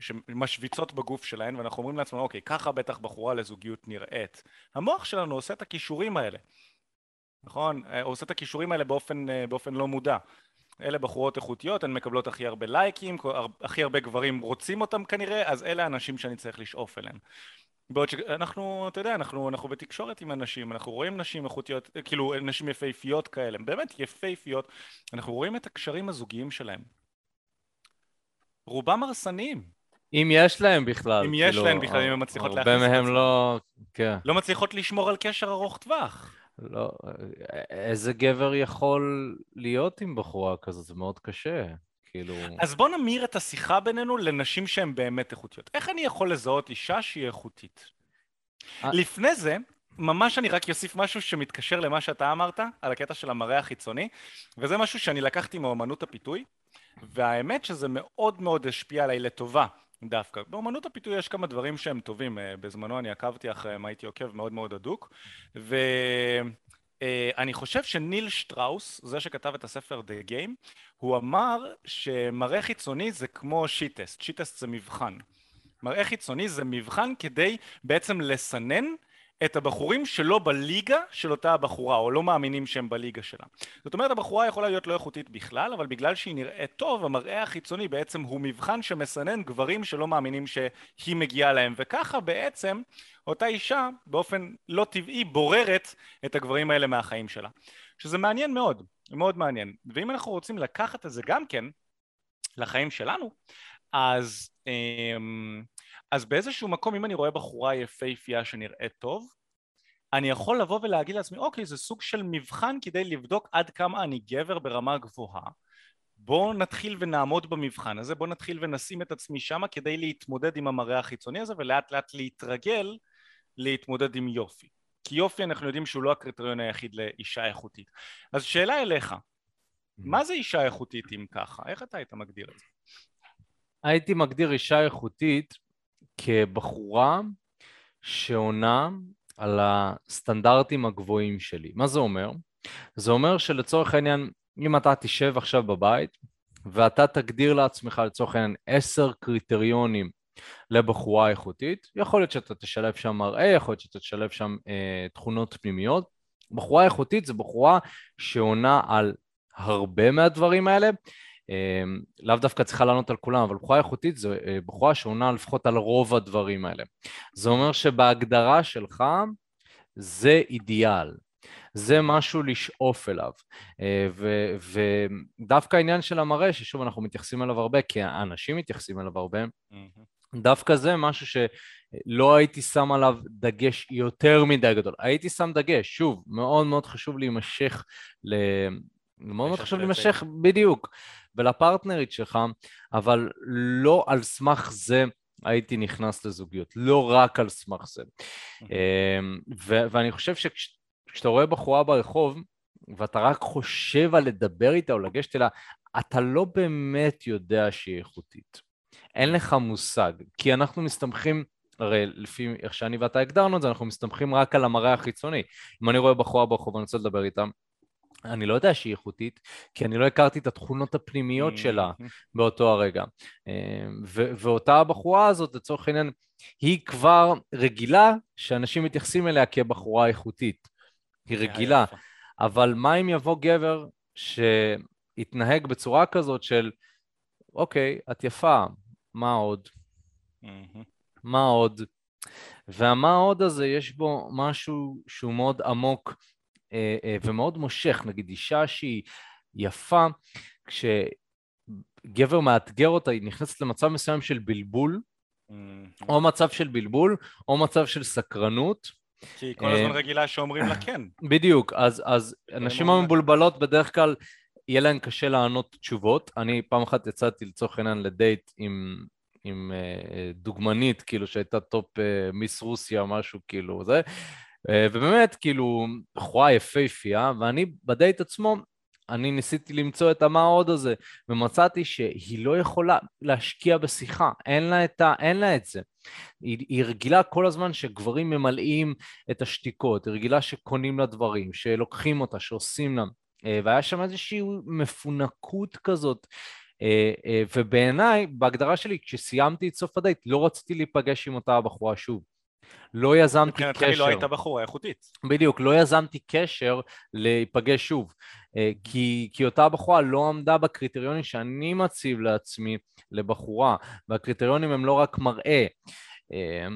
שמשוויצות בגוף שלהן, ואנחנו אומרים לעצמנו, אוקיי, ככה בטח בחורה לזוגיות נראית. המוח שלנו עושה את הכישורים האלה. נכון? אה, הוא עושה את הכישורים האלה באופן, אה, באופן לא מודע. אלה בחורות איכותיות, הן מקבלות הכי הרבה לייקים, הכי הרבה גברים רוצים אותם כנראה, אז אלה האנשים שאני צריך לשאוף אליהם. בעוד שאנחנו, אתה יודע, אנחנו, אנחנו בתקשורת עם אנשים, אנחנו רואים נשים איכותיות, כאילו נשים יפהפיות כאלה, באמת יפהפיות, אנחנו רואים את הקשרים הזוגיים שלהם. רובם הרסניים. אם יש להם בכלל. אם יש כאילו, להם בכלל, אם הן מצליחות להכניס את עצמם. הרבה מהם לא, כן. לא מצליחות לשמור על קשר ארוך טווח. לא, איזה גבר יכול להיות עם בחורה כזאת? זה מאוד קשה. כאילו... אז בוא נמיר את השיחה בינינו לנשים שהן באמת איכותיות. איך אני יכול לזהות אישה שהיא איכותית? אה. לפני זה, ממש אני רק אוסיף משהו שמתקשר למה שאתה אמרת, על הקטע של המראה החיצוני, וזה משהו שאני לקחתי מאומנות הפיתוי, והאמת שזה מאוד מאוד השפיע עליי לטובה דווקא. באמנות הפיתוי יש כמה דברים שהם טובים. אה, בזמנו אני עקבתי אחריהם, הייתי עוקב מאוד מאוד הדוק. ואני חושב שניל שטראוס, זה שכתב את הספר The Game, הוא אמר שמראה חיצוני זה כמו שיטסט. שיטסט זה מבחן. מראה חיצוני זה מבחן כדי בעצם לסנן את הבחורים שלא בליגה של אותה הבחורה או לא מאמינים שהם בליגה שלה. זאת אומרת הבחורה יכולה להיות לא איכותית בכלל אבל בגלל שהיא נראית טוב המראה החיצוני בעצם הוא מבחן שמסנן גברים שלא מאמינים שהיא מגיעה להם. וככה בעצם אותה אישה באופן לא טבעי בוררת את הגברים האלה מהחיים שלה. שזה מעניין מאוד, מאוד מעניין. ואם אנחנו רוצים לקחת את זה גם כן לחיים שלנו אז אמ, אז באיזשהו מקום אם אני רואה בחורה יפהפייה שנראית טוב אני יכול לבוא ולהגיד לעצמי אוקיי זה סוג של מבחן כדי לבדוק עד כמה אני גבר ברמה גבוהה בואו נתחיל ונעמוד במבחן הזה בואו נתחיל ונשים את עצמי שמה כדי להתמודד עם המראה החיצוני הזה ולאט לאט להתרגל להתמודד עם יופי כי יופי אנחנו יודעים שהוא לא הקריטריון היחיד לאישה איכותית אז שאלה אליך מה זה אישה איכותית אם ככה? איך אתה היית מגדיר את זה? הייתי מגדיר אישה איכותית כבחורה שעונה על הסטנדרטים הגבוהים שלי. מה זה אומר? זה אומר שלצורך העניין, אם אתה תשב עכשיו בבית ואתה תגדיר לעצמך לצורך העניין עשר קריטריונים לבחורה איכותית, יכול להיות שאתה תשלב שם מראה, יכול להיות שאתה תשלב שם אה, תכונות פנימיות. בחורה איכותית זה בחורה שעונה על הרבה מהדברים האלה, לאו דווקא צריכה לענות על כולם, אבל בחורה איכותית זו אה, בחורה שעונה לפחות על רוב הדברים האלה. זה אומר שבהגדרה שלך זה אידיאל, זה משהו לשאוף אליו. אה, ו, ודווקא העניין של המראה, ששוב אנחנו מתייחסים אליו הרבה, כי האנשים מתייחסים אליו הרבה, דווקא זה משהו שלא הייתי שם עליו דגש יותר מדי גדול. הייתי שם דגש, שוב, מאוד מאוד חשוב להימשך ל... מאוד מאוד חשוב להימשך, בדיוק, ולפרטנרית שלך, אבל לא על סמך זה הייתי נכנס לזוגיות, לא רק על סמך זה. אמ, ו- ואני חושב שכשאתה רואה בחורה ברחוב, ואתה רק חושב על לדבר איתה או לגשת אליה, אתה לא באמת יודע שהיא איכותית. אין לך מושג, כי אנחנו מסתמכים, הרי לפי איך שאני ואתה הגדרנו את זה, אנחנו מסתמכים רק על המראה החיצוני. אם אני רואה בחורה ברחוב ואני רוצה לדבר איתה, אני לא יודע שהיא איכותית, כי אני לא הכרתי את התכונות הפנימיות mm-hmm. שלה באותו הרגע. ו- ואותה הבחורה הזאת, לצורך העניין, היא כבר רגילה שאנשים מתייחסים אליה כבחורה איכותית. היא רגילה. אבל מה אם יבוא גבר שיתנהג בצורה כזאת של, אוקיי, את יפה, מה עוד? Mm-hmm. מה עוד? והמה עוד הזה, יש בו משהו שהוא מאוד עמוק אה, אה, ומאוד מושך, נגיד אישה שהיא יפה, כשגבר מאתגר אותה, היא נכנסת למצב מסוים של בלבול, או מצב של בלבול, או מצב של סקרנות. כי היא כל הזמן אה, רגילה שאומרים לה כן. בדיוק, אז, אז נשים המבולבלות בדרך כלל יהיה להן קשה לענות תשובות. אני פעם אחת יצאתי לצורך העניין לדייט עם, עם דוגמנית, כאילו שהייתה top מיס רוסיה, משהו כאילו זה, אה, ובאמת, כאילו, בחורה יפהפייה, ואני בדייט עצמו, אני ניסיתי למצוא את המה עוד הזה, ומצאתי שהיא לא יכולה להשקיע בשיחה, אין לה את, ה, אין לה את זה. היא, היא רגילה כל הזמן שגברים ממלאים את השתיקות, היא רגילה שקונים לה דברים, שלוקחים אותה, שעושים לה, אה, והיה שם איזושהי מפונקות כזאת. אה, ובעיניי, בהגדרה שלי, כשסיימתי את סוף הדייט, לא רציתי להיפגש עם אותה הבחורה שוב. לא יזמתי קשר. מבחינתך היא לא הייתה בחורה איכותית. בדיוק, לא יזמתי קשר להיפגש שוב. אה, כי, כי אותה בחורה לא עמדה בקריטריונים שאני מציב לעצמי לבחורה, והקריטריונים הם לא רק מראה. אה,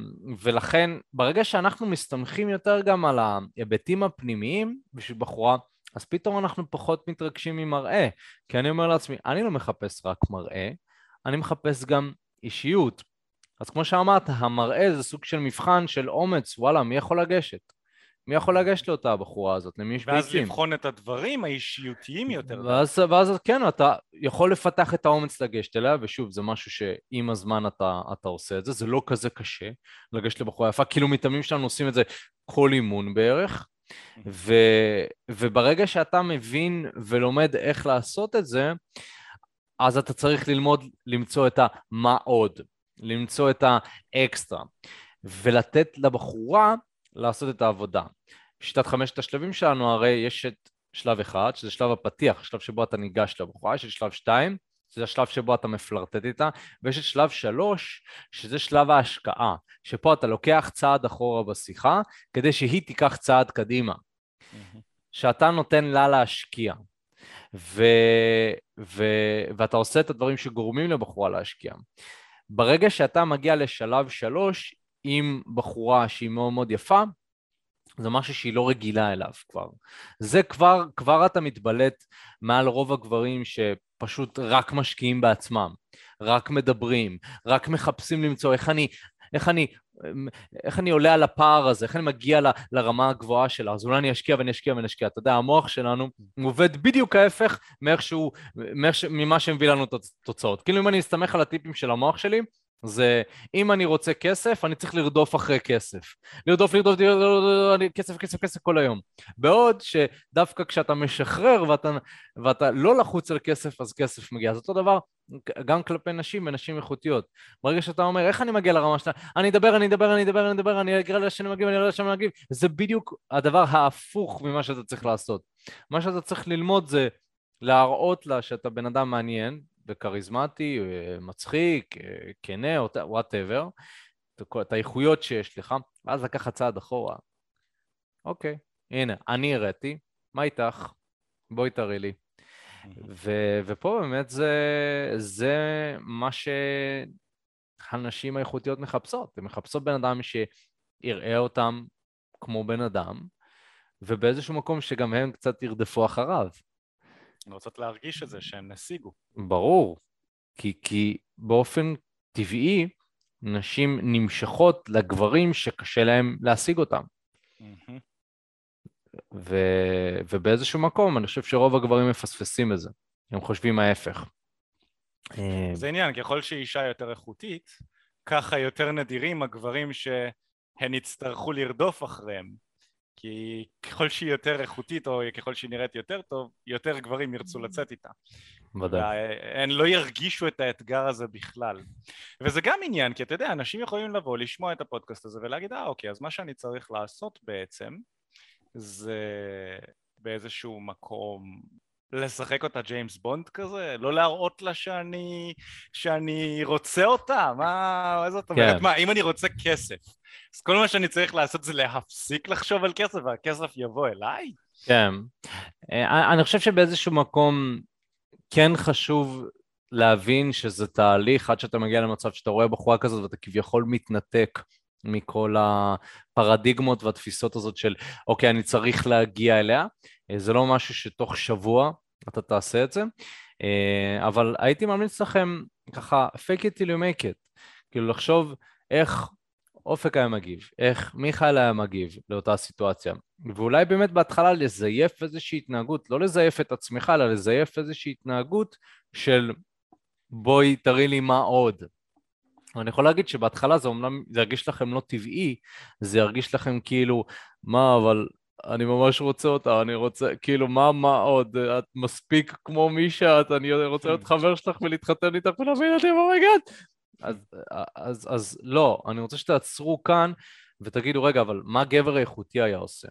ולכן ברגע שאנחנו מסתמכים יותר גם על ההיבטים הפנימיים בשביל בחורה, אז פתאום אנחנו פחות מתרגשים ממראה. כי אני אומר לעצמי, אני לא מחפש רק מראה, אני מחפש גם אישיות. אז כמו שאמרת, המראה זה סוג של מבחן של אומץ, וואלה, מי יכול לגשת? מי יכול לגשת לאותה הבחורה הזאת? למי יש ביצים? ואז לבחון את הדברים האישיותיים יותר. ואז, ואז כן, אתה יכול לפתח את האומץ לגשת אליה, ושוב, זה משהו שעם הזמן אתה, אתה עושה את זה, זה לא כזה קשה לגשת לבחורה יפה, כאילו מתאמים שלנו עושים את זה כל אימון בערך, ו, וברגע שאתה מבין ולומד איך לעשות את זה, אז אתה צריך ללמוד למצוא את המה עוד. למצוא את האקסטרה, ולתת לבחורה לעשות את העבודה. בשיטת חמשת השלבים שלנו הרי יש את שלב אחד, שזה שלב הפתיח, שלב שבו אתה ניגש לבחורה, יש את שלב שתיים, שזה השלב שבו אתה מפלרטט איתה, ויש את שלב שלוש, שזה שלב ההשקעה, שפה אתה לוקח צעד אחורה בשיחה, כדי שהיא תיקח צעד קדימה. שאתה נותן לה להשקיע. ו, ו, ואתה עושה את הדברים שגורמים לבחורה להשקיע. ברגע שאתה מגיע לשלב שלוש עם בחורה שהיא מאוד מאוד יפה, זה משהו שהיא לא רגילה אליו כבר. זה כבר, כבר אתה מתבלט מעל רוב הגברים שפשוט רק משקיעים בעצמם, רק מדברים, רק מחפשים למצוא איך אני, איך אני, איך אני עולה על הפער הזה, איך אני מגיע ל, לרמה הגבוהה שלה, אז אולי אני אשקיע ואני אשקיע ואני אשקיע. אתה יודע, המוח שלנו עובד בדיוק ההפך מאיך שהוא, מאיך ש, ממה שמביא לנו את התוצאות. כאילו אם אני אסתמך על הטיפים של המוח שלי, זה אם אני רוצה כסף, אני צריך לרדוף אחרי כסף. לרדוף, לרדוף, לרדוף, כסף, כסף, כסף כל היום. בעוד שדווקא כשאתה משחרר ואתה, ואתה לא לחוץ על כסף, אז כסף מגיע. אז אותו דבר גם כלפי נשים ונשים איכותיות. ברגע שאתה אומר, איך אני מגיע לרמה שלה? אני אדבר, אני אדבר, אני אדבר, אני אדבר, אני אגיע לשני מגיב, אני אגיע לשני מגיב. זה בדיוק הדבר ההפוך ממה שאתה צריך לעשות. מה שאתה צריך ללמוד זה להראות לה שאתה בן אדם מעניין, וכריזמטי, אה, מצחיק, אה, כנה, וואטאבר, את האיכויות שיש לך, ואז לקחת צעד אחורה. אוקיי, הנה, אני הראתי, מה איתך? בואי תראי לי. ו- ופה באמת זה, זה מה שהנשים האיכותיות מחפשות. הן מחפשות בן אדם שיראה אותם כמו בן אדם, ובאיזשהו מקום שגם הם קצת ירדפו אחריו. הן רוצות להרגיש את זה, שהן השיגו. ברור, כי, כי באופן טבעי נשים נמשכות לגברים שקשה להם להשיג אותם. ו, ובאיזשהו מקום אני חושב שרוב הגברים מפספסים את זה, הם חושבים ההפך. זה עניין, ככל שאישה יותר איכותית, ככה יותר נדירים הגברים שהן יצטרכו לרדוף אחריהם. כי ככל שהיא יותר איכותית או ככל שהיא נראית יותר טוב, יותר גברים ירצו לצאת איתה. ודאי. הן לא ירגישו את האתגר הזה בכלל. וזה גם עניין, כי אתה יודע, אנשים יכולים לבוא, לשמוע את הפודקאסט הזה ולהגיד, אה אוקיי, אז מה שאני צריך לעשות בעצם זה באיזשהו מקום לשחק אותה ג'יימס בונד כזה? לא להראות לה שאני, שאני רוצה אותה? מה, מה זאת אומרת? כן. מה, אם אני רוצה כסף, אז כל מה שאני צריך לעשות זה להפסיק לחשוב על כסף והכסף יבוא אליי? כן. אה, אני חושב שבאיזשהו מקום כן חשוב להבין שזה תהליך עד שאתה מגיע למצב שאתה רואה בחורה כזאת ואתה כביכול מתנתק מכל הפרדיגמות והתפיסות הזאת של אוקיי, אני צריך להגיע אליה. אה, זה לא משהו שתוך שבוע אתה תעשה את זה, אה, אבל הייתי ממליץ לכם ככה fake it till you make it, כאילו לחשוב איך אופק היה מגיב, איך מיכאל היה מגיב לאותה סיטואציה, ואולי באמת בהתחלה לזייף איזושהי התנהגות, לא לזייף את עצמך, אלא לזייף איזושהי התנהגות של בואי תראי לי מה עוד. אני יכול להגיד שבהתחלה זה אומנם, זה ירגיש לכם לא טבעי, זה ירגיש לכם כאילו, מה, אבל אני ממש רוצה אותה, אני רוצה, כאילו, מה, מה עוד? את מספיק כמו מי שאת, אני רוצה להיות חבר שלך ולהתחתן איתך ולהביא ילדים, oh my God. אז, אז, אז לא, אני רוצה שתעצרו כאן ותגידו, רגע, אבל מה גבר איכותי היה עושה?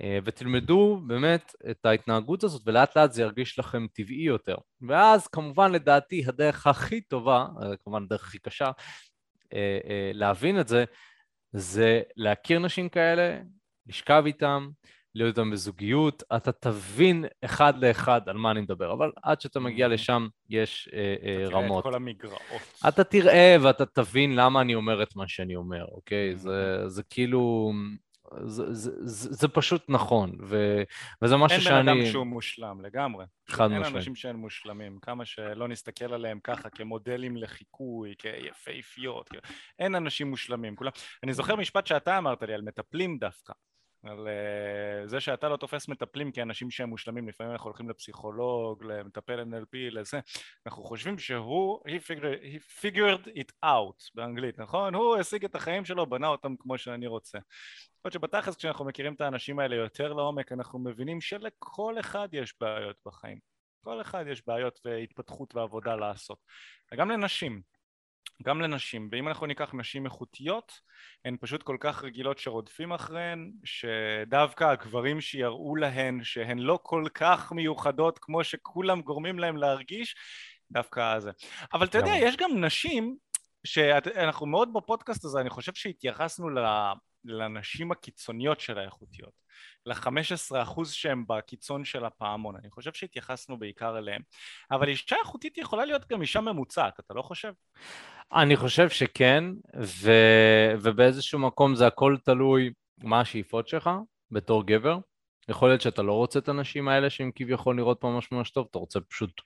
אה, ותלמדו באמת את ההתנהגות הזאת, ולאט לאט זה ירגיש לכם טבעי יותר. ואז כמובן לדעתי הדרך הכי טובה, אה, כמובן הדרך הכי קשה, אה, להבין את זה, זה להכיר נשים כאלה, לשכב איתם, להיות איתם בזוגיות, אתה תבין אחד לאחד על מה אני מדבר, אבל עד שאתה מגיע לשם יש אה, אה, רמות. אתה תראה את כל המגרעות. אתה תראה ואתה תבין למה אני אומר את מה שאני אומר, אוקיי? זה, זה כאילו... זה, זה, זה, זה פשוט נכון, ו, וזה משהו שאני... אין בן אדם שהוא מושלם, לגמרי. חד משמעית. אין אנשים שאין מושלמים, כמה שלא נסתכל עליהם ככה כמודלים לחיקוי, כיפהפיות, אין אנשים מושלמים, כולם... אני זוכר משפט שאתה אמרת לי על מטפלים דווקא. על uh, זה שאתה לא תופס מטפלים כאנשים שהם מושלמים, לפעמים אנחנו הולכים לפסיכולוג, למטפל NLP, לזה, אנחנו חושבים שהוא, he figured, he figured it out באנגלית, נכון? הוא השיג את החיים שלו, בנה אותם כמו שאני רוצה. יכול שבתכלס כשאנחנו מכירים את האנשים האלה יותר לעומק, אנחנו מבינים שלכל אחד יש בעיות בחיים. כל אחד יש בעיות והתפתחות ועבודה לעשות. וגם לנשים. גם לנשים, ואם אנחנו ניקח נשים איכותיות, הן פשוט כל כך רגילות שרודפים אחריהן, שדווקא הגברים שיראו להן שהן לא כל כך מיוחדות כמו שכולם גורמים להם להרגיש, דווקא זה. אבל אתה יודע, יש גם נשים, שאנחנו מאוד בפודקאסט הזה, אני חושב שהתייחסנו לנשים הקיצוניות של האיכותיות. ל-15% שהם בקיצון של הפעמון. אני חושב שהתייחסנו בעיקר אליהם. אבל אישה איכותית יכולה להיות גם אישה ממוצעת, אתה לא חושב? אני חושב שכן, ו... ובאיזשהו מקום זה הכל תלוי מה השאיפות שלך בתור גבר. יכול להיות שאתה לא רוצה את הנשים האלה שהן כביכול נראות ממש ממש טוב, אתה רוצה פשוט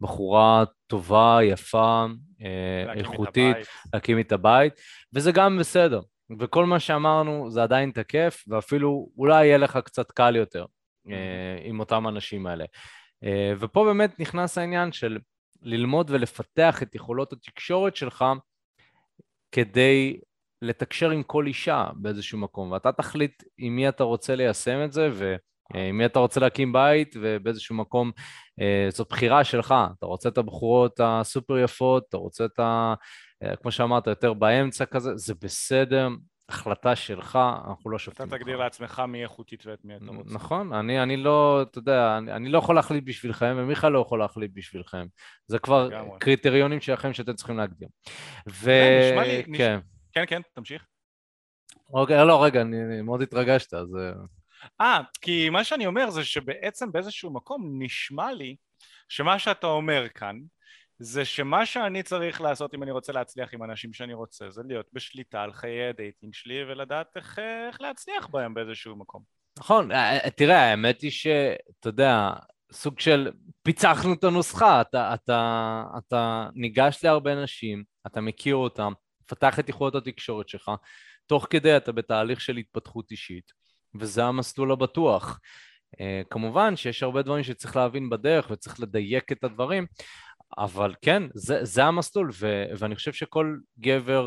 בחורה טובה, יפה, אה, איכותית, להקים את הבית, וזה גם בסדר. וכל מה שאמרנו זה עדיין תקף, ואפילו אולי יהיה לך קצת קל יותר mm-hmm. עם אותם אנשים האלה. אה, ופה באמת נכנס העניין של ללמוד ולפתח את יכולות התקשורת שלך כדי לתקשר עם כל אישה באיזשהו מקום, ואתה תחליט עם מי אתה רוצה ליישם את זה, ועם מי אתה רוצה להקים בית, ובאיזשהו מקום זו בחירה שלך. אתה רוצה את הבחורות הסופר יפות, אתה רוצה את ה... אה, כמו שאמרת, יותר באמצע כזה, זה בסדר, החלטה שלך, אנחנו לא שופטים אותך. אתה תגדיר לעצמך מי איכותית ואת מי אתה רוצה. נכון, אני, אני לא, אתה יודע, אני, אני לא יכול להחליט בשבילכם, ומיכל לא יכול להחליט בשבילכם. זה כבר קריטריונים שלכם שאתם צריכים להגדיר. ו... נשמע לי, כן. נש... כן, כן, תמשיך. אוקיי, לא, רגע, אני, אני מאוד התרגשת, אז... אה, אה, כי מה שאני אומר זה שבעצם באיזשהו מקום נשמע לי שמה שאתה אומר כאן, זה שמה שאני צריך לעשות אם אני רוצה להצליח עם אנשים שאני רוצה זה להיות בשליטה על חיי ה dating שלי ולדעת איך, איך להצליח בהם באיזשהו מקום. נכון, אה, אה, תראה האמת היא שאתה יודע, סוג של פיצחנו את הנוסחה, אתה, אתה, אתה ניגש להרבה נשים, אתה מכיר אותם, פתח את יכולות התקשורת שלך, תוך כדי אתה בתהליך של התפתחות אישית, וזה המסלול הבטוח. Uh, כמובן שיש הרבה דברים שצריך להבין בדרך וצריך לדייק את הדברים, אבל כן, זה, זה המסלול, ו, ואני חושב שכל גבר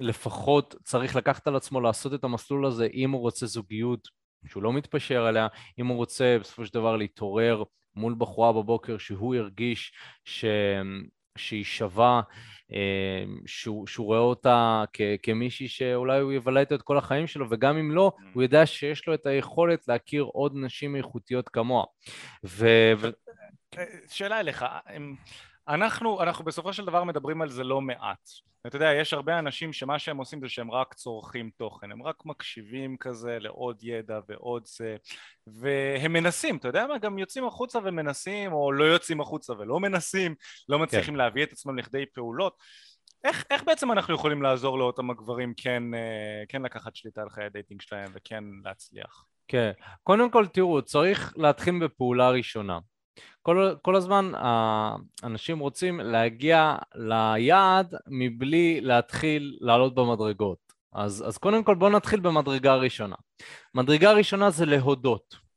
לפחות צריך לקחת על עצמו לעשות את המסלול הזה אם הוא רוצה זוגיות שהוא לא מתפשר עליה, אם הוא רוצה בסופו של דבר להתעורר מול בחורה בבוקר שהוא ירגיש ש... שהיא שווה, אה, שהוא, שהוא רואה אותה כ, כמישהי שאולי הוא יבלה איתו את כל החיים שלו, וגם אם לא, mm. הוא יודע שיש לו את היכולת להכיר עוד נשים איכותיות כמוה. ו... אה, שאלה אליך, אנחנו, אנחנו בסופו של דבר מדברים על זה לא מעט. אתה יודע, יש הרבה אנשים שמה שהם עושים זה שהם רק צורכים תוכן, הם רק מקשיבים כזה לעוד ידע ועוד זה, והם מנסים, אתה יודע מה, גם יוצאים החוצה ומנסים, או לא יוצאים החוצה ולא מנסים, לא מצליחים כן. להביא את עצמם לכדי פעולות. איך, איך בעצם אנחנו יכולים לעזור לאותם הגברים כן, אה, כן לקחת שליטה על חיי הדייטינג שלהם וכן להצליח? כן, קודם כל תראו, צריך להתחיל בפעולה ראשונה. כל, כל הזמן האנשים רוצים להגיע ליעד מבלי להתחיל לעלות במדרגות. אז, אז קודם כל בואו נתחיל במדרגה ראשונה. מדרגה ראשונה זה להודות.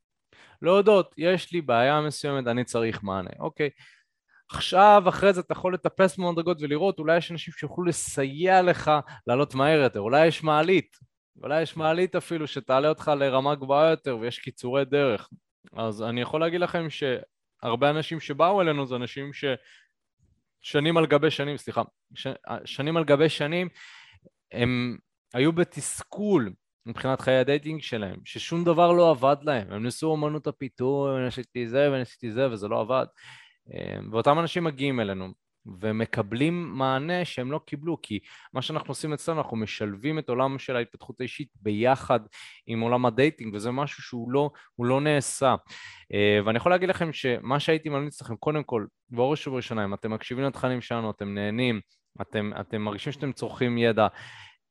להודות, יש לי בעיה מסוימת, אני צריך מענה. אוקיי, עכשיו, אחרי זה אתה יכול לטפס במדרגות ולראות, אולי יש אנשים שיוכלו לסייע לך לעלות מהר יותר, אולי יש מעלית, אולי יש מעלית אפילו שתעלה אותך לרמה גבוהה יותר ויש קיצורי דרך. אז אני יכול להגיד לכם ש... הרבה אנשים שבאו אלינו זה אנשים ששנים על גבי שנים, סליחה, ש... שנים על גבי שנים, הם היו בתסכול מבחינת חיי ה dating שלהם, ששום דבר לא עבד להם, הם ניסו אמנות הפיתוי, ניסיתי זה וניסיתי זה וזה לא עבד. ואותם אנשים מגיעים אלינו, ומקבלים מענה שהם לא קיבלו, כי מה שאנחנו עושים אצלנו, אנחנו משלבים את עולם של ההתפתחות האישית ביחד עם עולם ה dating, וזה משהו שהוא לא, לא נעשה. אה, ואני יכול להגיד לכם שמה שהייתי ממליץ לכם, קודם כל, בראש ובראשונה, אם אתם מקשיבים לתכנים שלנו, אתם נהנים, אתם, אתם מרגישים שאתם צורכים ידע,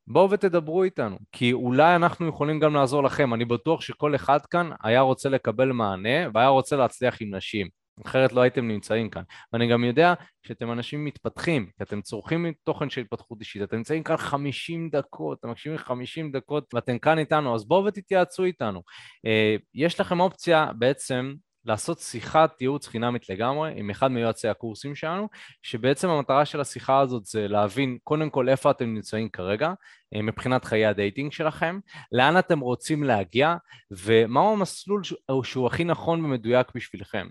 בואו ותדברו איתנו, כי אולי אנחנו יכולים גם לעזור לכם. אני בטוח שכל אחד כאן היה רוצה לקבל מענה והיה רוצה להצליח עם נשים. אחרת לא הייתם נמצאים כאן. ואני גם יודע שאתם אנשים מתפתחים, כי אתם צורכים תוכן של התפתחות אישית, אתם נמצאים כאן 50 דקות, אתם מקשיבים 50 דקות ואתם כאן איתנו, אז בואו ותתייעצו איתנו. אה, יש לכם אופציה בעצם לעשות שיחת ייעוץ חינמית לגמרי עם אחד מיועצי הקורסים שלנו, שבעצם המטרה של השיחה הזאת זה להבין קודם כל איפה אתם נמצאים כרגע, אה, מבחינת חיי ה dating שלכם, לאן אתם רוצים להגיע ומהו המסלול שהוא הכי נכון ומדויק בשבילכם.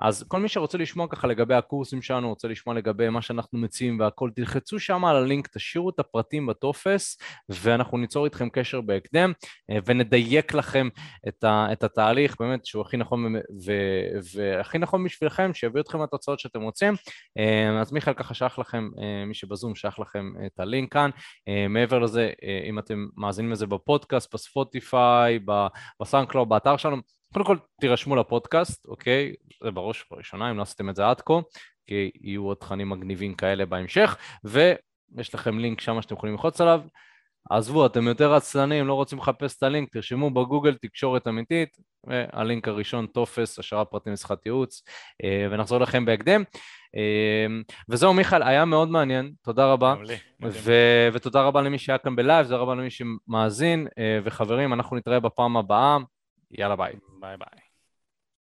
אז כל מי שרוצה לשמוע ככה לגבי הקורסים שלנו, רוצה לשמוע לגבי מה שאנחנו מציעים והכל, תלחצו שם על הלינק, תשאירו את הפרטים בטופס, ואנחנו ניצור איתכם קשר בהקדם, אה, ונדייק לכם את, ה, את התהליך, באמת, שהוא הכי נכון ו, והכי נכון בשבילכם, שיביא אתכם לתוצאות שאתם רוצים. אה, אז מיכאל ככה שלח לכם, אה, מי שבזום שלח לכם את הלינק כאן. מעבר לזה, אם אתם מאזינים לזה בפודקאסט, בספוטיפיי, ב SoundCloud, באתר שלנו, קודם כל תירשמו לפודקאסט, אוקיי? זה בראש ובראשונה, אם לא עשיתם את זה עד כה, כי יהיו עוד תכנים מגניבים כאלה בהמשך, ויש לכם לינק שם שאתם יכולים ללחוץ עליו. עזבו, אתם יותר עצלנים, לא רוצים לחפש את הלינק, תרשמו בגוגל תקשורת אמיתית, והלינק הראשון, טופס, השארת פרטים לשיחת ייעוץ, אה, ונחזור לכם בהקדם. אה, וזהו, מיכאל, היה מאוד מעניין, תודה רבה. ו- ותודה רבה למי שהיה כאן ב live, תודה רבה למי שמאזין, אה, וחברים, אנחנו נתראה בפעם הבאה, יאללה bye. Bye bye.